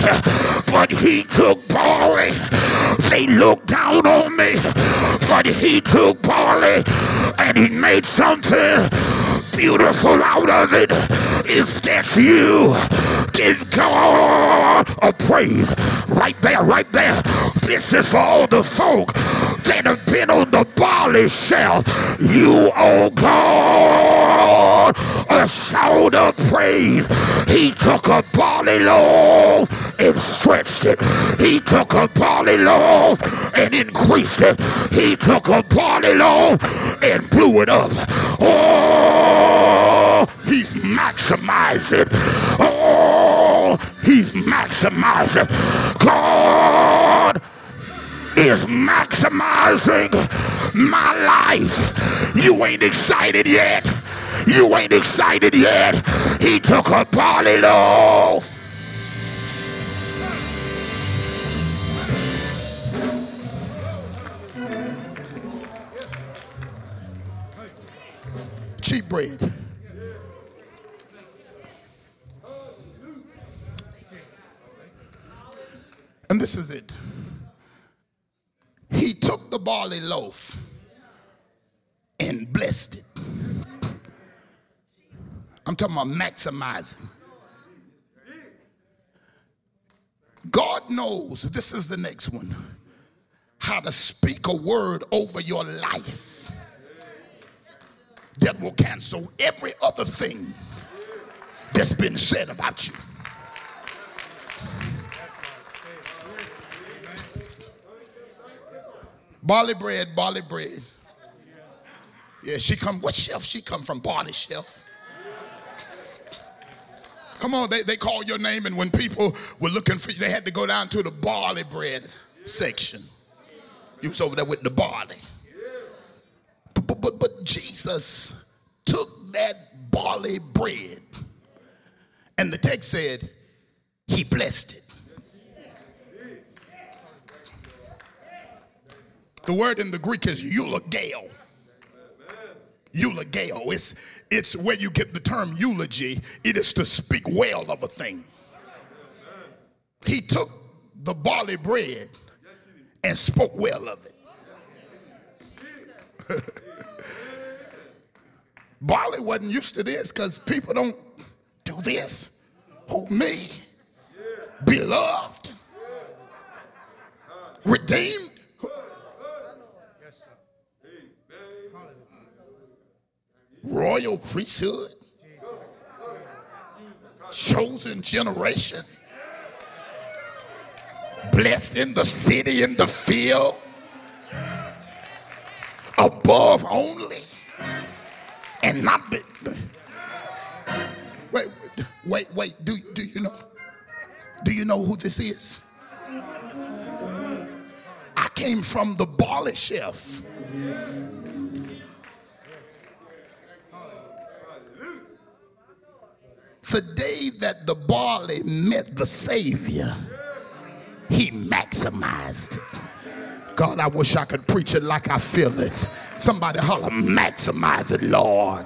but he took barley. They looked down on me, but he took barley and he made something beautiful out of it. If that's you, give God a praise. Right there, right there. This is for all the folk that have been on the barley shelf. You, oh God, a shout of praise. He took a barley loaf and stretched it. He took a barley loaf and increased it. He took a barley loaf and blew it up. Oh, he's maximizing. Oh, he's maximizing. God is maximizing my life. You ain't excited yet. You ain't excited yet. He took a barley loaf. Cheap bread. And this is it. He took the barley loaf and blessed it. I'm talking about maximizing. God knows, this is the next one, how to speak a word over your life that will cancel every other thing that's been said about you. Barley bread, barley bread. Yeah, she come, what shelf she come from? Barley shelf. Come on, they, they call your name, and when people were looking for you, they had to go down to the barley bread section. You was over there with the barley. But, but, but, Jesus took that barley bread, and the text said, He blessed it. The word in the Greek is eulogeo. Eulogeo. It's, it's where you get the term eulogy. It is to speak well of a thing. He took the barley bread and spoke well of it. Barley wasn't used to this because people don't do this. Who me? Beloved, redeemed, royal priesthood, chosen generation, blessed in the city and the field, above only, and not be. Wait, wait, wait. Do, do you know? Do you know who this is? I came from the barley shelf. the day that the barley met the Savior, he maximized it. God, I wish I could preach it like I feel it. Somebody holler, maximize it, Lord.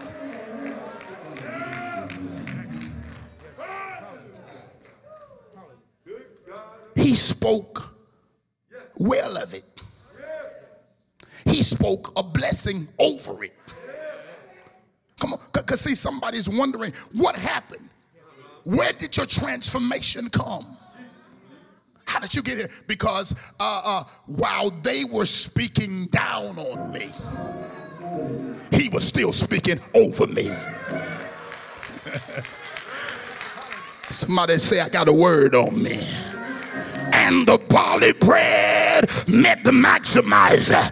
He spoke well of it. He spoke a blessing over it. Come on, because see, somebody's wondering what happened. Where did your transformation come? How did you get here? Because uh, uh, while they were speaking down on me, he was still speaking over me. Somebody say, I got a word on me and the barley bread met the maximizer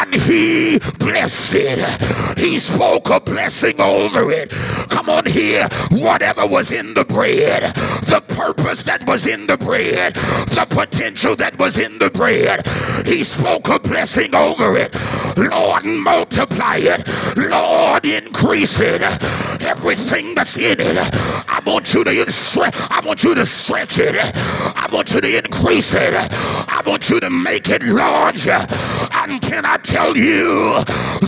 and he blessed it. He spoke a blessing over it. Come on here, whatever was in the bread, the purpose that was in the bread, the potential that was in the bread, he spoke a blessing over it. Lord, multiply it. Lord, increase it. Everything that's in it, I want you to stretch. I want you to stretch it. I want you to increase it. I want you to make it larger. And can I tell you,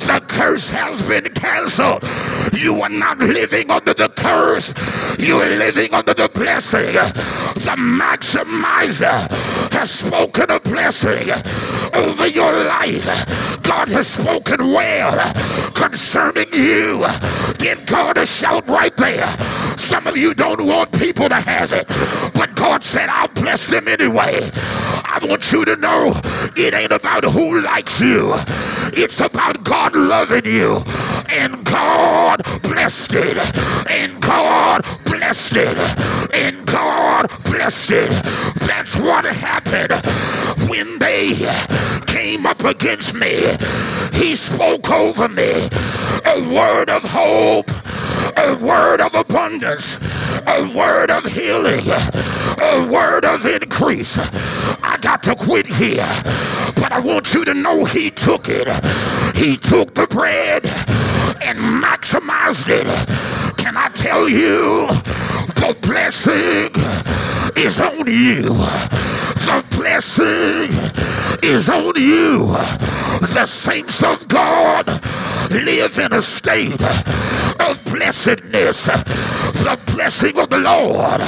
the curse has been canceled. You are not living under the curse, you're living under the blessing. The maximizer has spoken a blessing over your life. God has spoken well concerning you. Give God a shout right there. Some of you don't want people to have it, but God said, I'll bless them anyway. I want you to know it ain't about who likes you, it's about God loving you. And God blessed it. And God blessed it. And God blessed it. That's what happened when they came up against me. He spoke over me a word of hope, a word of abundance, a word of healing, a word of increase. I got to quit here, but I want you to know he took it. He took the bread and maximized it. Can I tell you, the blessing is on you. The blessing is on you. The saints of God live in a state of blessedness. The blessing of the Lord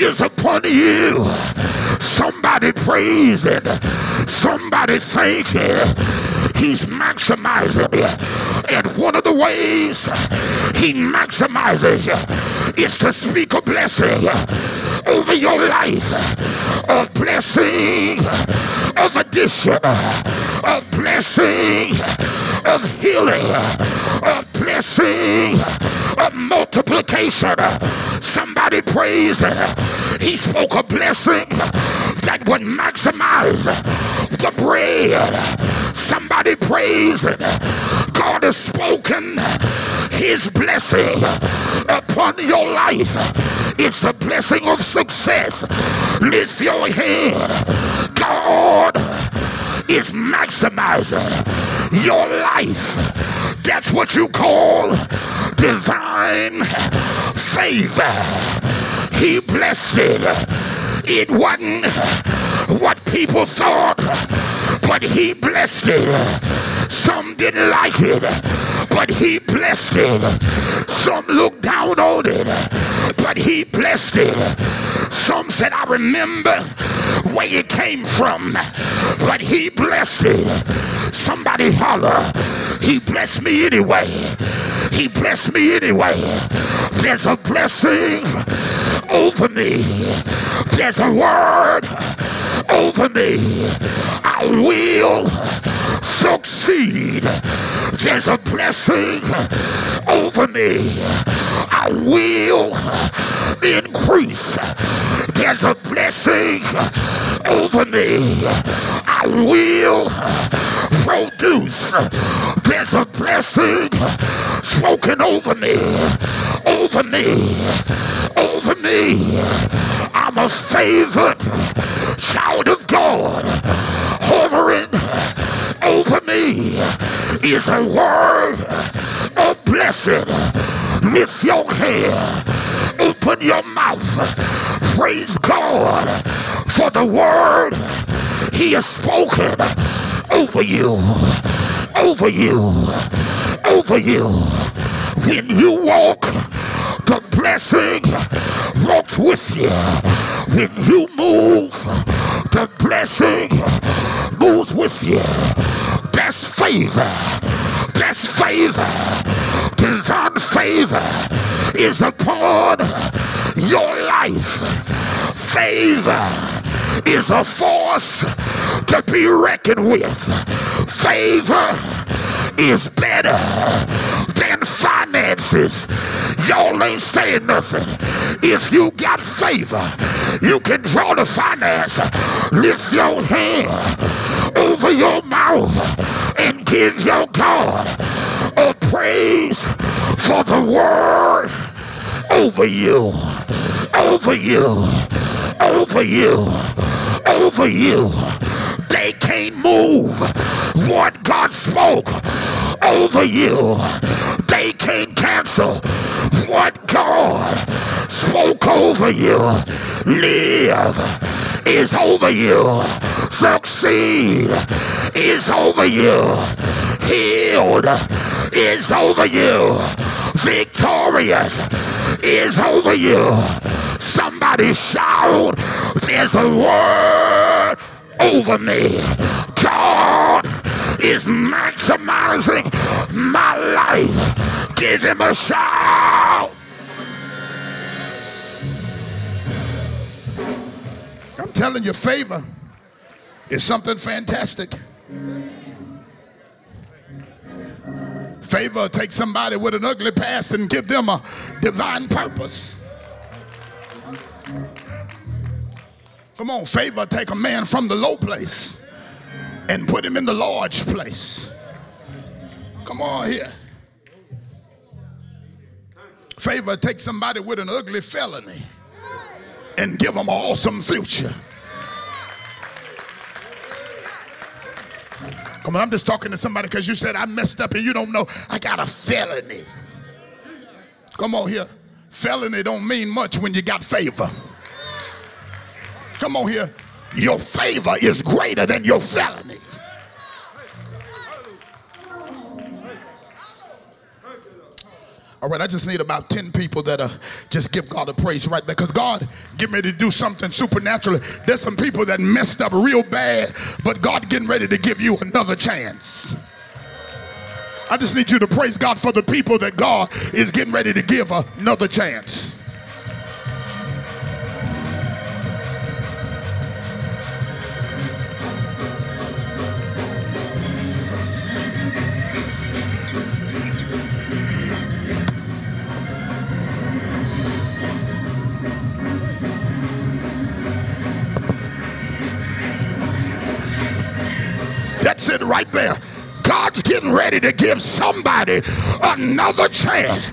is upon you. Somebody praise it. Somebody thank it. He's maximizing you. And one of the ways he maximizes is to speak a blessing over your life. A blessing of addition. A blessing of healing. A blessing of multiplication. Somebody praise. He spoke a blessing that would maximize the bread. Somebody praise. God has spoken his blessing upon your life. It's a blessing of success. Lift your hand. God is maximizing your life. That's what you call divine favor. He blessed it. It wasn't what people thought, but he blessed it. Some didn't like it, but he blessed it. Some looked down on it, but he blessed it. Some said, I remember where it came from, but he blessed it. Somebody holler, he blessed me anyway. He blessed me anyway. There's a blessing over me. There's a word over me. I will succeed. There's a blessing over me. I will increase. There's a blessing over me. I will produce. There's a blessing spoken over me, over me, over me. I'm a favored child of God hovering over me is a word of blessing. Lift your hand, open your mouth, praise God for the word He has spoken over you, over you, over you. When you walk, blessing walks with you. When you move, the blessing moves with you. That's favor. That's favor. Divine favor is upon your life. Favor is a force to be reckoned with. Favor is better finances. Y'all ain't saying nothing. If you got favor, you can draw the finance. Lift your hand over your mouth and give your God a praise for the word over you, over you, over you, over you. They can't move what God spoke over you. They can't cancel what God spoke over you. Live is over you. Succeed is over you. Healed is over you. victorious is over you. Somebody shout, there's a word over me. God is maximizing my life. Give him a shout. I'm telling you, favor is something fantastic. Favor take somebody with an ugly past and give them a divine purpose. Come on, favor take a man from the low place and put him in the large place. Come on here. Favor take somebody with an ugly felony and give them an awesome future. Come on, I'm just talking to somebody because you said I messed up and you don't know I got a felony. Come on here. Felony don't mean much when you got favor. Come on here. Your favor is greater than your felony. All right, I just need about 10 people that uh, just give God a praise right there because God get ready to do something supernatural. There's some people that messed up real bad, but God getting ready to give you another chance. I just need you to praise God for the people that God is getting ready to give another chance. It right there. God's getting ready to give somebody another chance.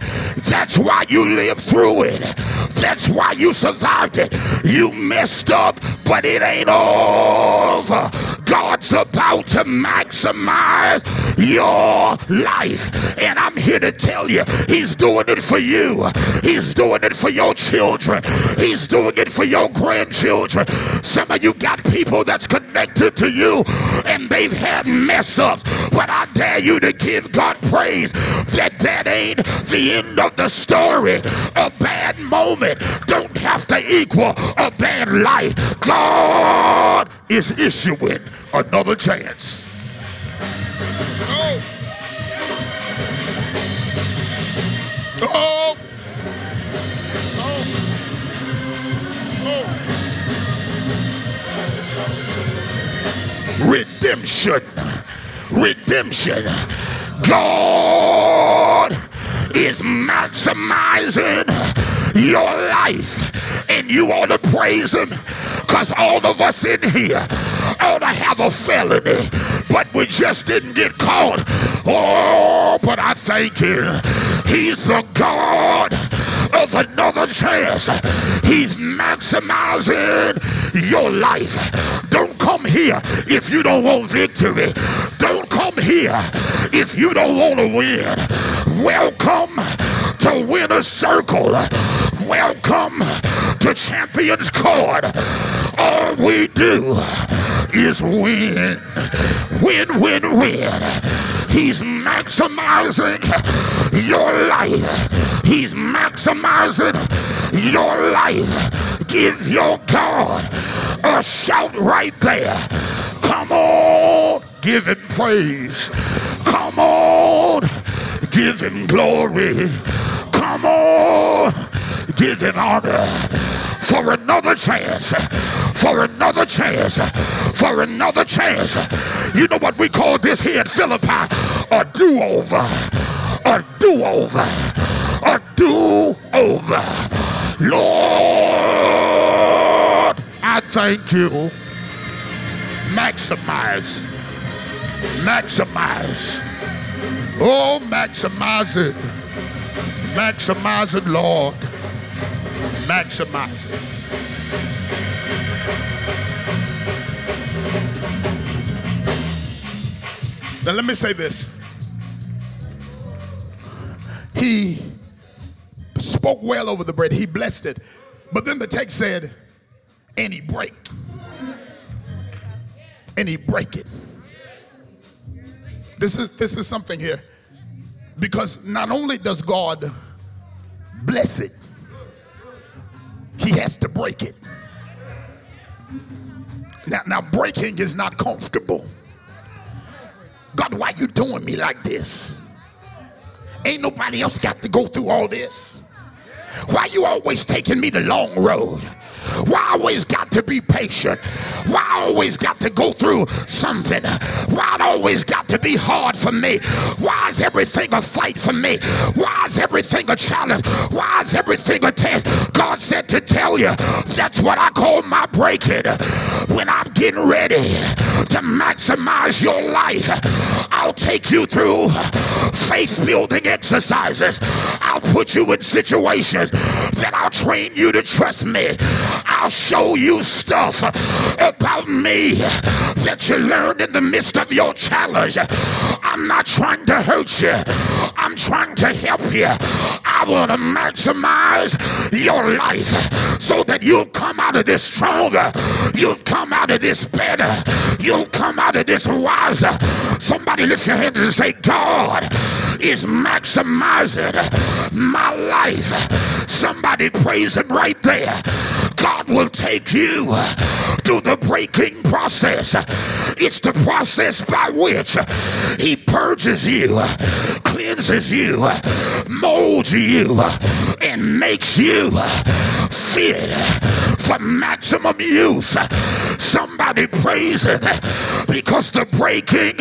That's why you lived through it. That's why you survived it. You messed up, but it ain't over. God's about to maximize your life. And I'm here to tell you, He's doing it for you. He's doing it for your children. He's doing it for your grandchildren. Some of you got people that's connected to you and they've had mess ups. But I dare you to give God praise that that ain't the end of the story. A bad moment don't have to equal a bad life. God is issuing another chance. Oh. Oh. Redemption. Redemption. God is maximizing your life. And you ought to praise him because all of us in here ought to have a felony, but we just didn't get caught. Oh, but I thank you. He's the God of another chance. He's maximizing your life. Don't come here if you don't want victory. Don't come here if you don't want to win. Welcome to Winner's Circle. Welcome to Champions Court. All we do is win. Win, win, win. He's maximizing your life. He's maximizing your life. Give your God a shout right there. Come on, give him praise. Come on, give him glory. Come on, give him honor for another chance, for another chance, for another chance. You know what we call this here in Philippi? A do-over, a do-over, a do-over. Lord, I thank you. Maximize, maximize. Oh, maximize it. Maximize it, Lord. Maximize it. Now, let me say this. He spoke well over the bread, he blessed it. But then the text said, and he break. And he break it. This is this is something here Because not only does God bless it, He has to break it. Now, now breaking is not comfortable. God, why you doing me like this? Ain't nobody else got to go through all this. Why you always taking me the long road? Why always got to be patient? Why I always got to go through something? Why it always got to be hard for me? Why is everything a fight for me? Why is everything a challenge? Why is everything a test? God said to tell you that's what I call my breaking. When I'm getting ready to maximize your life, I'll take you through faith building exercises. I'll put you in situations that I'll train you to trust me. I'll show you stuff about me that you learned in the midst of your challenge. I'm not trying to hurt you, I'm trying to help you. I want to maximize your life so that you'll come out of this stronger, you'll come out of this better, you'll come out of this wiser. Somebody lift your hand and say, God is maximizing my life. Somebody praise him right there. God will take you through the breaking process. It's the process by which He purges you, cleanses you, molds you, and makes you fit for maximum use. Somebody praise Him because the breaking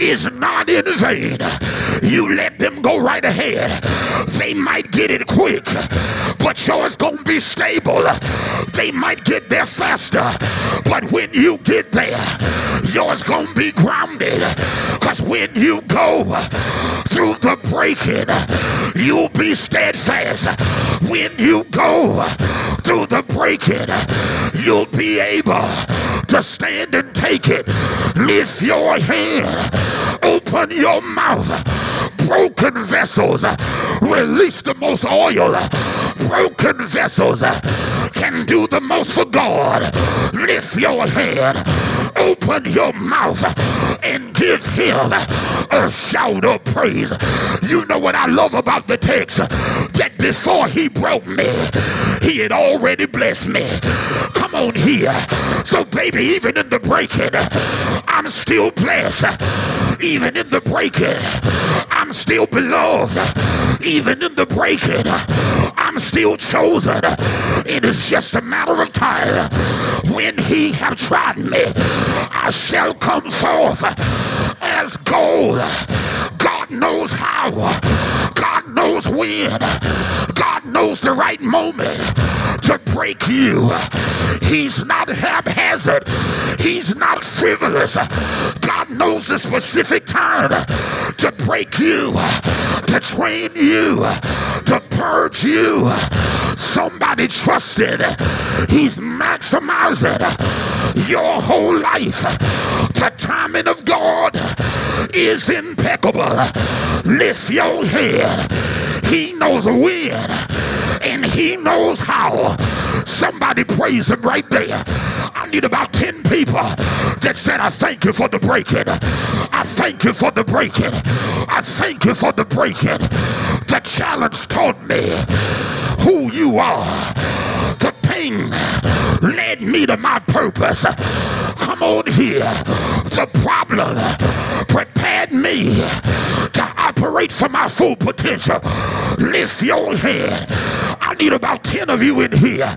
is not in vain. You let them go right ahead. They might get it quick, but yours gonna be stable. They might get there faster, but when you get there, yours gonna be grounded. Cause when you go through the breaking, you'll be steadfast. When you go through the breaking, you'll be able to stand and take it. Lift your hand, open your mouth. Broken vessels release the most oil. Broken vessels uh, can do the most for God. Lift your head, open your mouth, and give Him a shout of praise. You know what I love about the text? Before He broke me, He had already blessed me. Come on here. So, baby, even in the breaking, I'm still blessed. Even in the breaking, I'm still beloved. Even in the breaking, I'm still chosen. It is just a matter of time. When he have tried me, I shall come forth as gold. God knows how. God knows when. God knows the right moment to break you. He's not haphazard. He's not frivolous. God knows the specific time to break you, to train you, to purge you. Somebody trusted. He's maximizing your whole life. The timing of God is impeccable. Lift your head. He knows when and he knows how. Somebody praise him right there. I need about 10 people that said, I thank you for the breaking. I thank you for the breaking. I thank you for the breaking. The challenge taught me who you are. The pain me to my purpose. Come on here. The problem prepared me to operate for my full potential. Lift your head. I need about 10 of you in here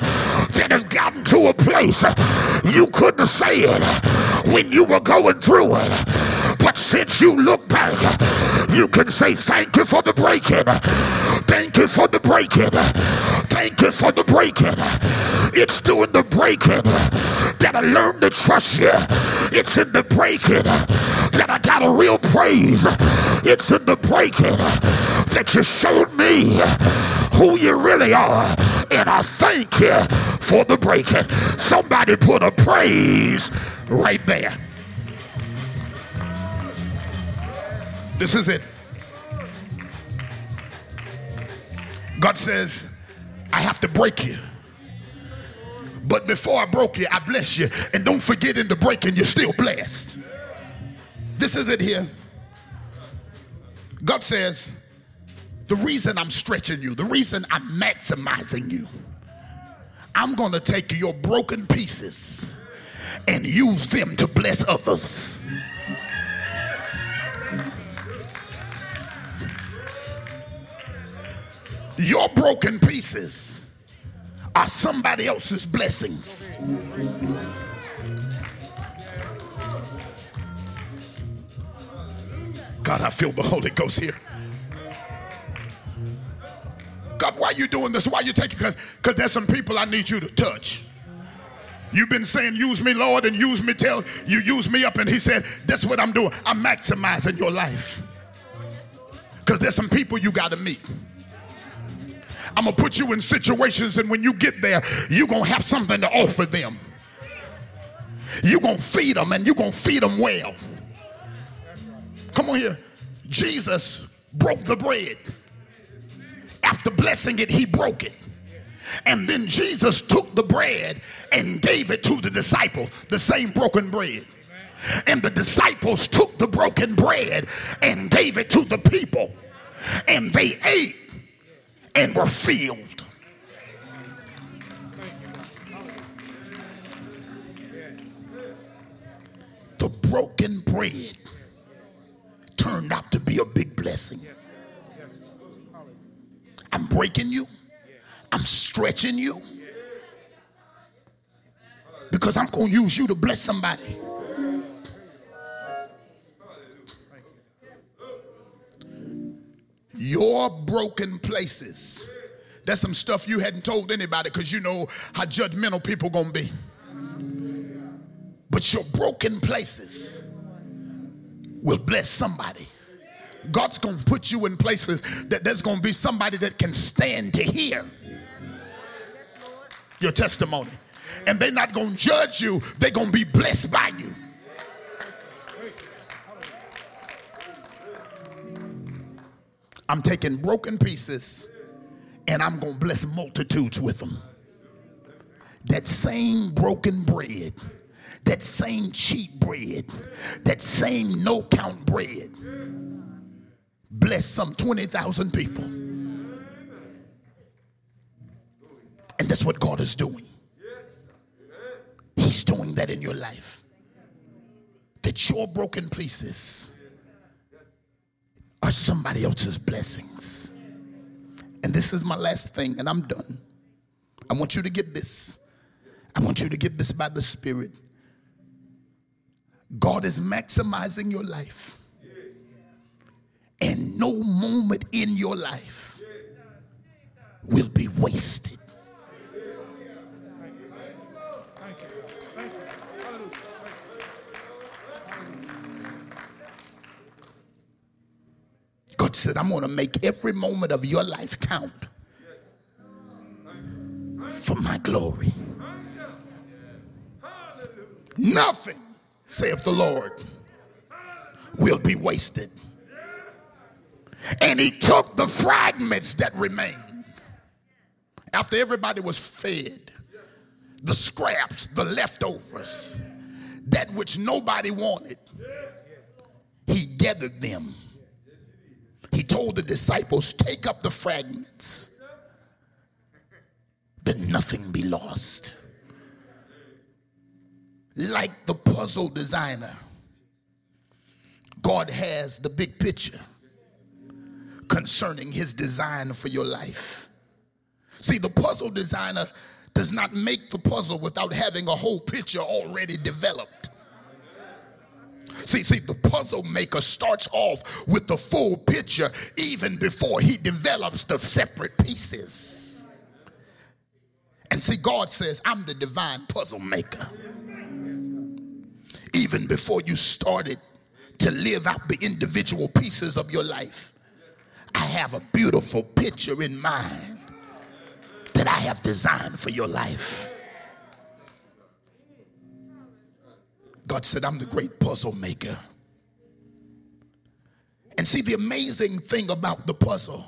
that have gotten to a place you couldn't say it when you were going through it. But since you look back, you can say, Thank you for the breaking. Thank you for the breaking. Thank you for the breaking. It's doing the breaking that I learned to trust you. It's in the breaking that I got a real praise. It's in the breaking that you showed me who you really are. And I thank you for the breaking. Somebody put a praise right there. This is it. God says, I have to break you. But before I broke you, I bless you. And don't forget in the breaking, you're still blessed. This is it here. God says, the reason I'm stretching you, the reason I'm maximizing you, I'm going to take your broken pieces and use them to bless others. Your broken pieces are somebody else's blessings. God, I feel the Holy Ghost here. God, why are you doing this? Why are you taking? Because because there's some people I need you to touch. You've been saying, use me, Lord, and use me till you use me up. And he said, that's what I'm doing. I'm maximizing your life. Because there's some people you got to meet. I'm going to put you in situations, and when you get there, you're going to have something to offer them. You're going to feed them, and you're going to feed them well. Come on here. Jesus broke the bread. After blessing it, he broke it. And then Jesus took the bread and gave it to the disciples, the same broken bread. And the disciples took the broken bread and gave it to the people. And they ate and were filled. The broken bread turned out to be a big blessing. I'm breaking you. I'm stretching you. Because I'm going to use you to bless somebody. Your broken places. That's some stuff you hadn't told anybody because you know how judgmental people to be. But your broken places will bless somebody. God's to put you in places that there's to be somebody that can stand to hear your testimony. And they're not to judge you, they're to be blessed by you. I'm taking broken pieces and I'm going to bless multitudes with them. That same broken bread, that same cheap bread, that same no count bread, bless some 20,000 people. And that's what God is doing. He's doing that in your life. That your broken pieces are somebody else's blessings. And this is my last thing, and I'm done. I want you to get this. I want you to get this by the Spirit. God is maximizing your life. And no moment in your life will be wasted. God said, I'm going to make every moment of your life count for my glory. Nothing, saith the Lord, will be wasted. And he took the fragments that remained after everybody was fed, the scraps, the leftovers, that which nobody wanted, he gathered them he told the disciples, Take up the fragments, but nothing be lost. Like the puzzle designer, God has the big picture concerning his design for your life. See, the puzzle designer does not make the puzzle without having a whole picture already developed. See, see, the puzzle maker starts off with the full picture even before he develops the separate pieces. And see, God says, I'm the divine puzzle maker. Even before you started to live out the individual pieces of your life, I have a beautiful picture in mind that I have designed for your life. God said, I'm the great puzzle maker. And see, the amazing thing about the puzzle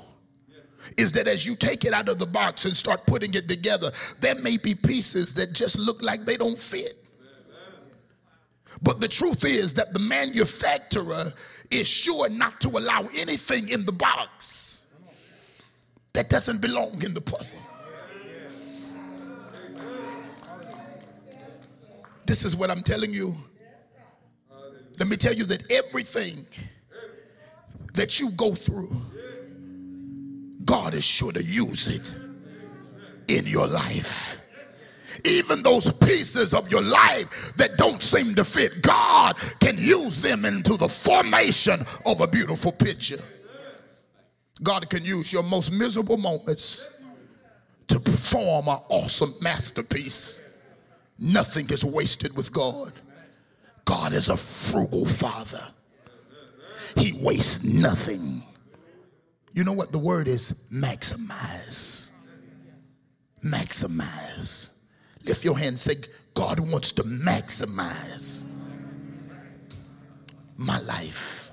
is that as you take it out of the box and start putting it together, there may be pieces that just look like they don't fit. But the truth is that the manufacturer is sure not to allow anything in the box that doesn't belong in the puzzle. This is what I'm telling you. Let me tell you that everything that you go through, God is sure to use it in your life. Even those pieces of your life that don't seem to fit, God can use them into the formation of a beautiful picture. God can use your most miserable moments to perform an awesome masterpiece. Nothing is wasted with God. God is a frugal father. He wastes nothing. You know what the word is? Maximize. Maximize. Lift your hand and say, God wants to maximize my life.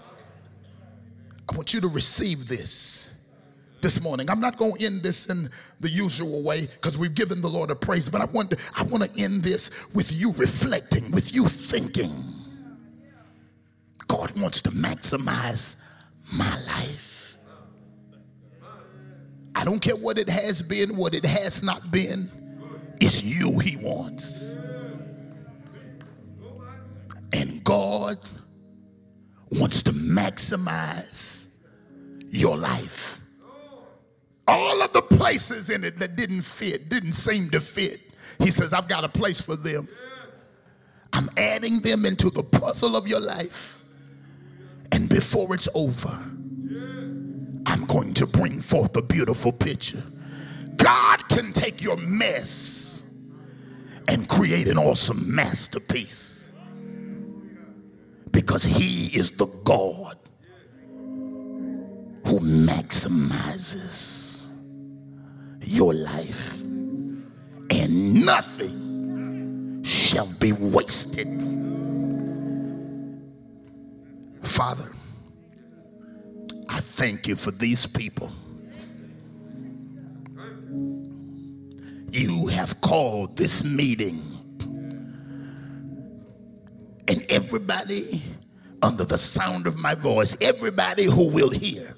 I want you to receive this this morning. I'm not going to end this in the usual way because we've given the Lord a praise, but I want to I want to end this with you reflecting, with you thinking. God wants to maximize my life. I don't care what it has been, what it has not been. It's you he wants. And God wants to maximize your life. All of the places in it that didn't fit, didn't seem to fit, he says, I've got a place for them. I'm adding them into the puzzle of your life. And before it's over, I'm going to bring forth a beautiful picture. God can take your mess and create an awesome masterpiece because He is the God who maximizes your life, and nothing shall be wasted. Father, I thank you for these people. You have called this meeting, and everybody under the sound of my voice, everybody who will hear,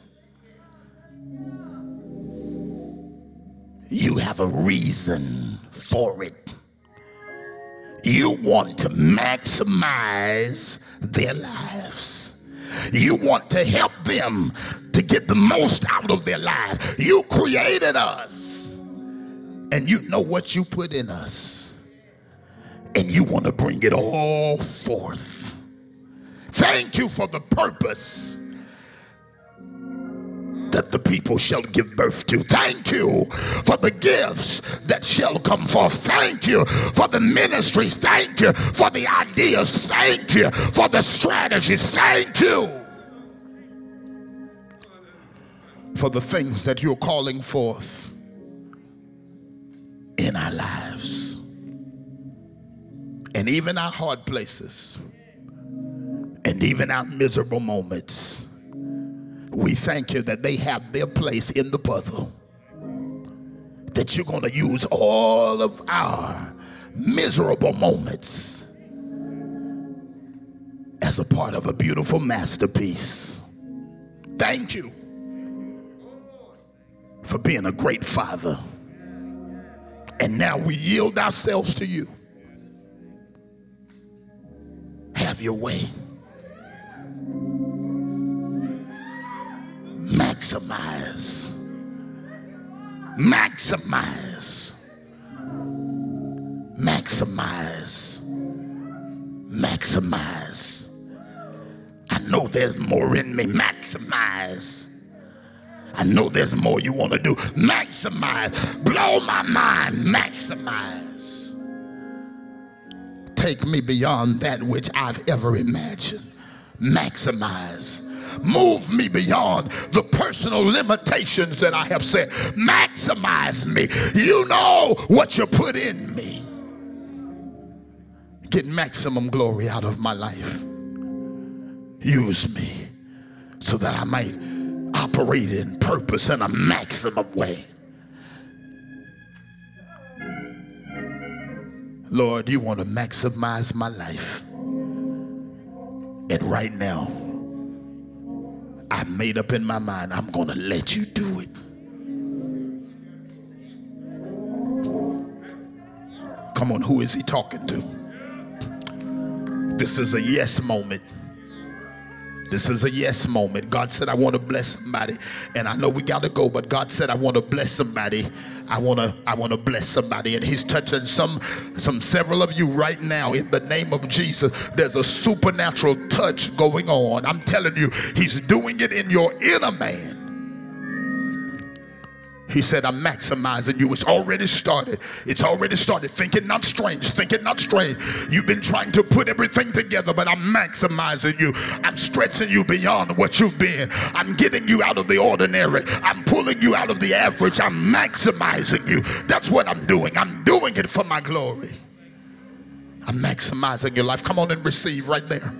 you have a reason for it. You want to maximize their lives. You want to help them to get the most out of their life. You created us, and you know what you put in us, and you want to bring it all forth. Thank you for the purpose that the people shall give birth to. Thank you for the gifts that shall come forth. Thank you for the ministries. Thank you for the ideas. Thank you for the strategies. Thank you for the things that you're calling forth in our lives and even our hard places and even our miserable moments we thank you that they have their place in the puzzle. That you're going to use all of our miserable moments as a part of a beautiful masterpiece. Thank you for being a great father. And now we yield ourselves to you. Have your way. Maximize, maximize, maximize, maximize. I know there's more in me. Maximize. I know there's more you want to do. Maximize. Blow my mind. Maximize. Take me beyond that which I've ever imagined. Maximize Move me beyond the personal limitations that I have set. Maximize me. You know what you put in me. Get maximum glory out of my life. Use me so that I might operate in purpose in a maximum way. Lord, you want to maximize my life. And right now, I made up in my mind, I'm going to let you do it. Come on, who is he talking to? This is a yes moment. This is a yes moment. God said, I want to bless somebody. And I know we got to go, but God said, I want to bless somebody. I want to I want to bless somebody. And he's touching some some several of you right now in the name of Jesus. There's a supernatural touch going on. I'm telling you, he's doing it in your inner man. He said, I'm maximizing you. It's already started. It's already started. Think it not strange. Think it not strange. You've been trying to put everything together, but I'm maximizing you. I'm stretching you beyond what you've been. I'm getting you out of the ordinary. I'm pulling you out of the average. I'm maximizing you. That's what I'm doing. I'm doing it for my glory. I'm maximizing your life. Come on and receive right there.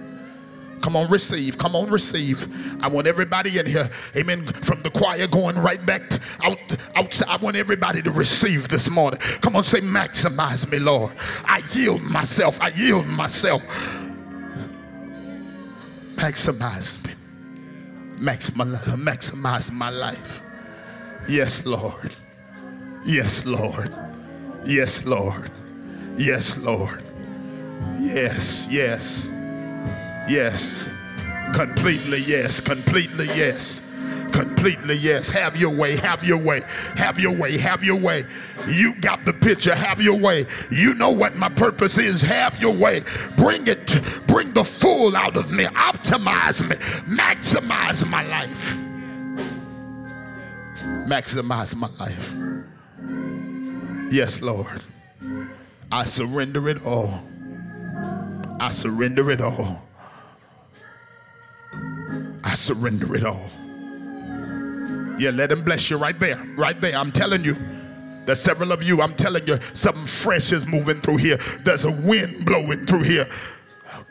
Come on, receive. Come on, receive. I want everybody in here, amen, from the choir going right back out outside. I want everybody to receive this morning. Come on, say, maximize me, Lord. I yield myself. I yield myself. Maximize me. Maximize, maximize my life. Yes, Lord. Yes, Lord. Yes, Lord. Yes, Lord. Yes, yes. Yes. Completely yes. Completely yes. Completely yes. Have your way. Have your way. Have your way. Have your way. You got the picture. Have your way. You know what my purpose is. Have your way. Bring it. Bring the full out of me. Optimize me. Maximize my life. Maximize my life. Yes, Lord. I surrender it all. I surrender it all. I surrender it all. Yeah, let him bless you right there. Right there. I'm telling you. There's several of you, I'm telling you, something fresh is moving through here. There's a wind blowing through here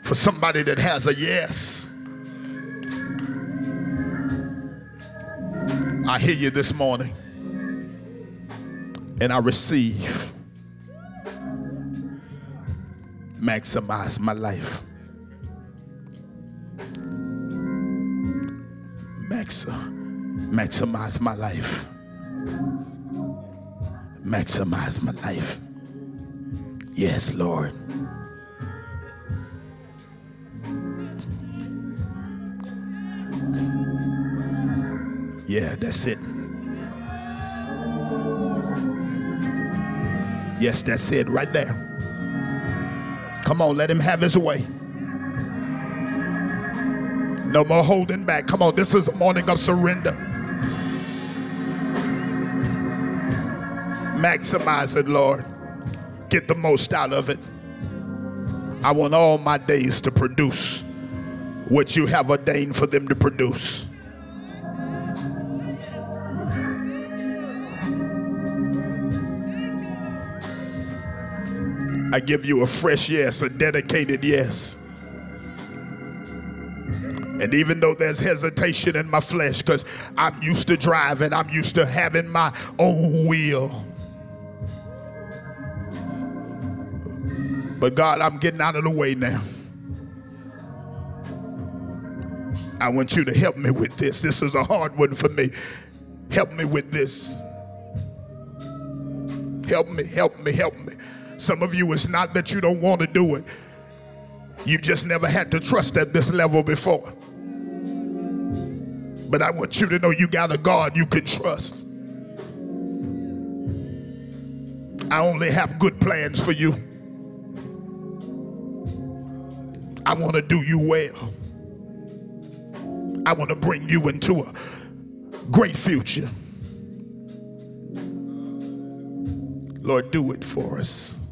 for somebody that has a yes. I hear you this morning and I receive. Maximize my life. Max, maximize my life. Maximize my life. Yes, Lord. Yeah, that's it. Yes, that's it right there. Come on, let him have his way. No more holding back. Come on, this is a morning of surrender. Maximize it, Lord. Get the most out of it. I want all my days to produce what you have ordained for them to produce. I give you a fresh yes, a dedicated yes. And even though there's hesitation in my flesh, because I'm used to driving, I'm used to having my own will. But God, I'm getting out of the way now. I want you to help me with this. This is a hard one for me. Help me with this. Help me, help me, help me. Some of you, it's not that you don't want to do it, you just never had to trust at this level before. But I want you to know you got a God you can trust. I only have good plans for you. I want to do you well. I want to bring you into a great future. Lord, do it for us.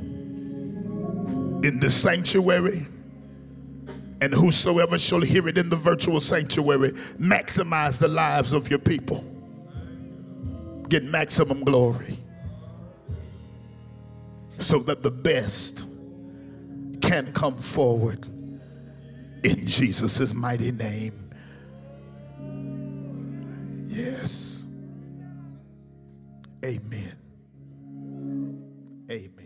In the sanctuary, and whosoever shall hear it in the virtual sanctuary, maximize the lives of your people. Get maximum glory so that the best can come forward in Jesus' mighty name. Yes. Amen. Amen.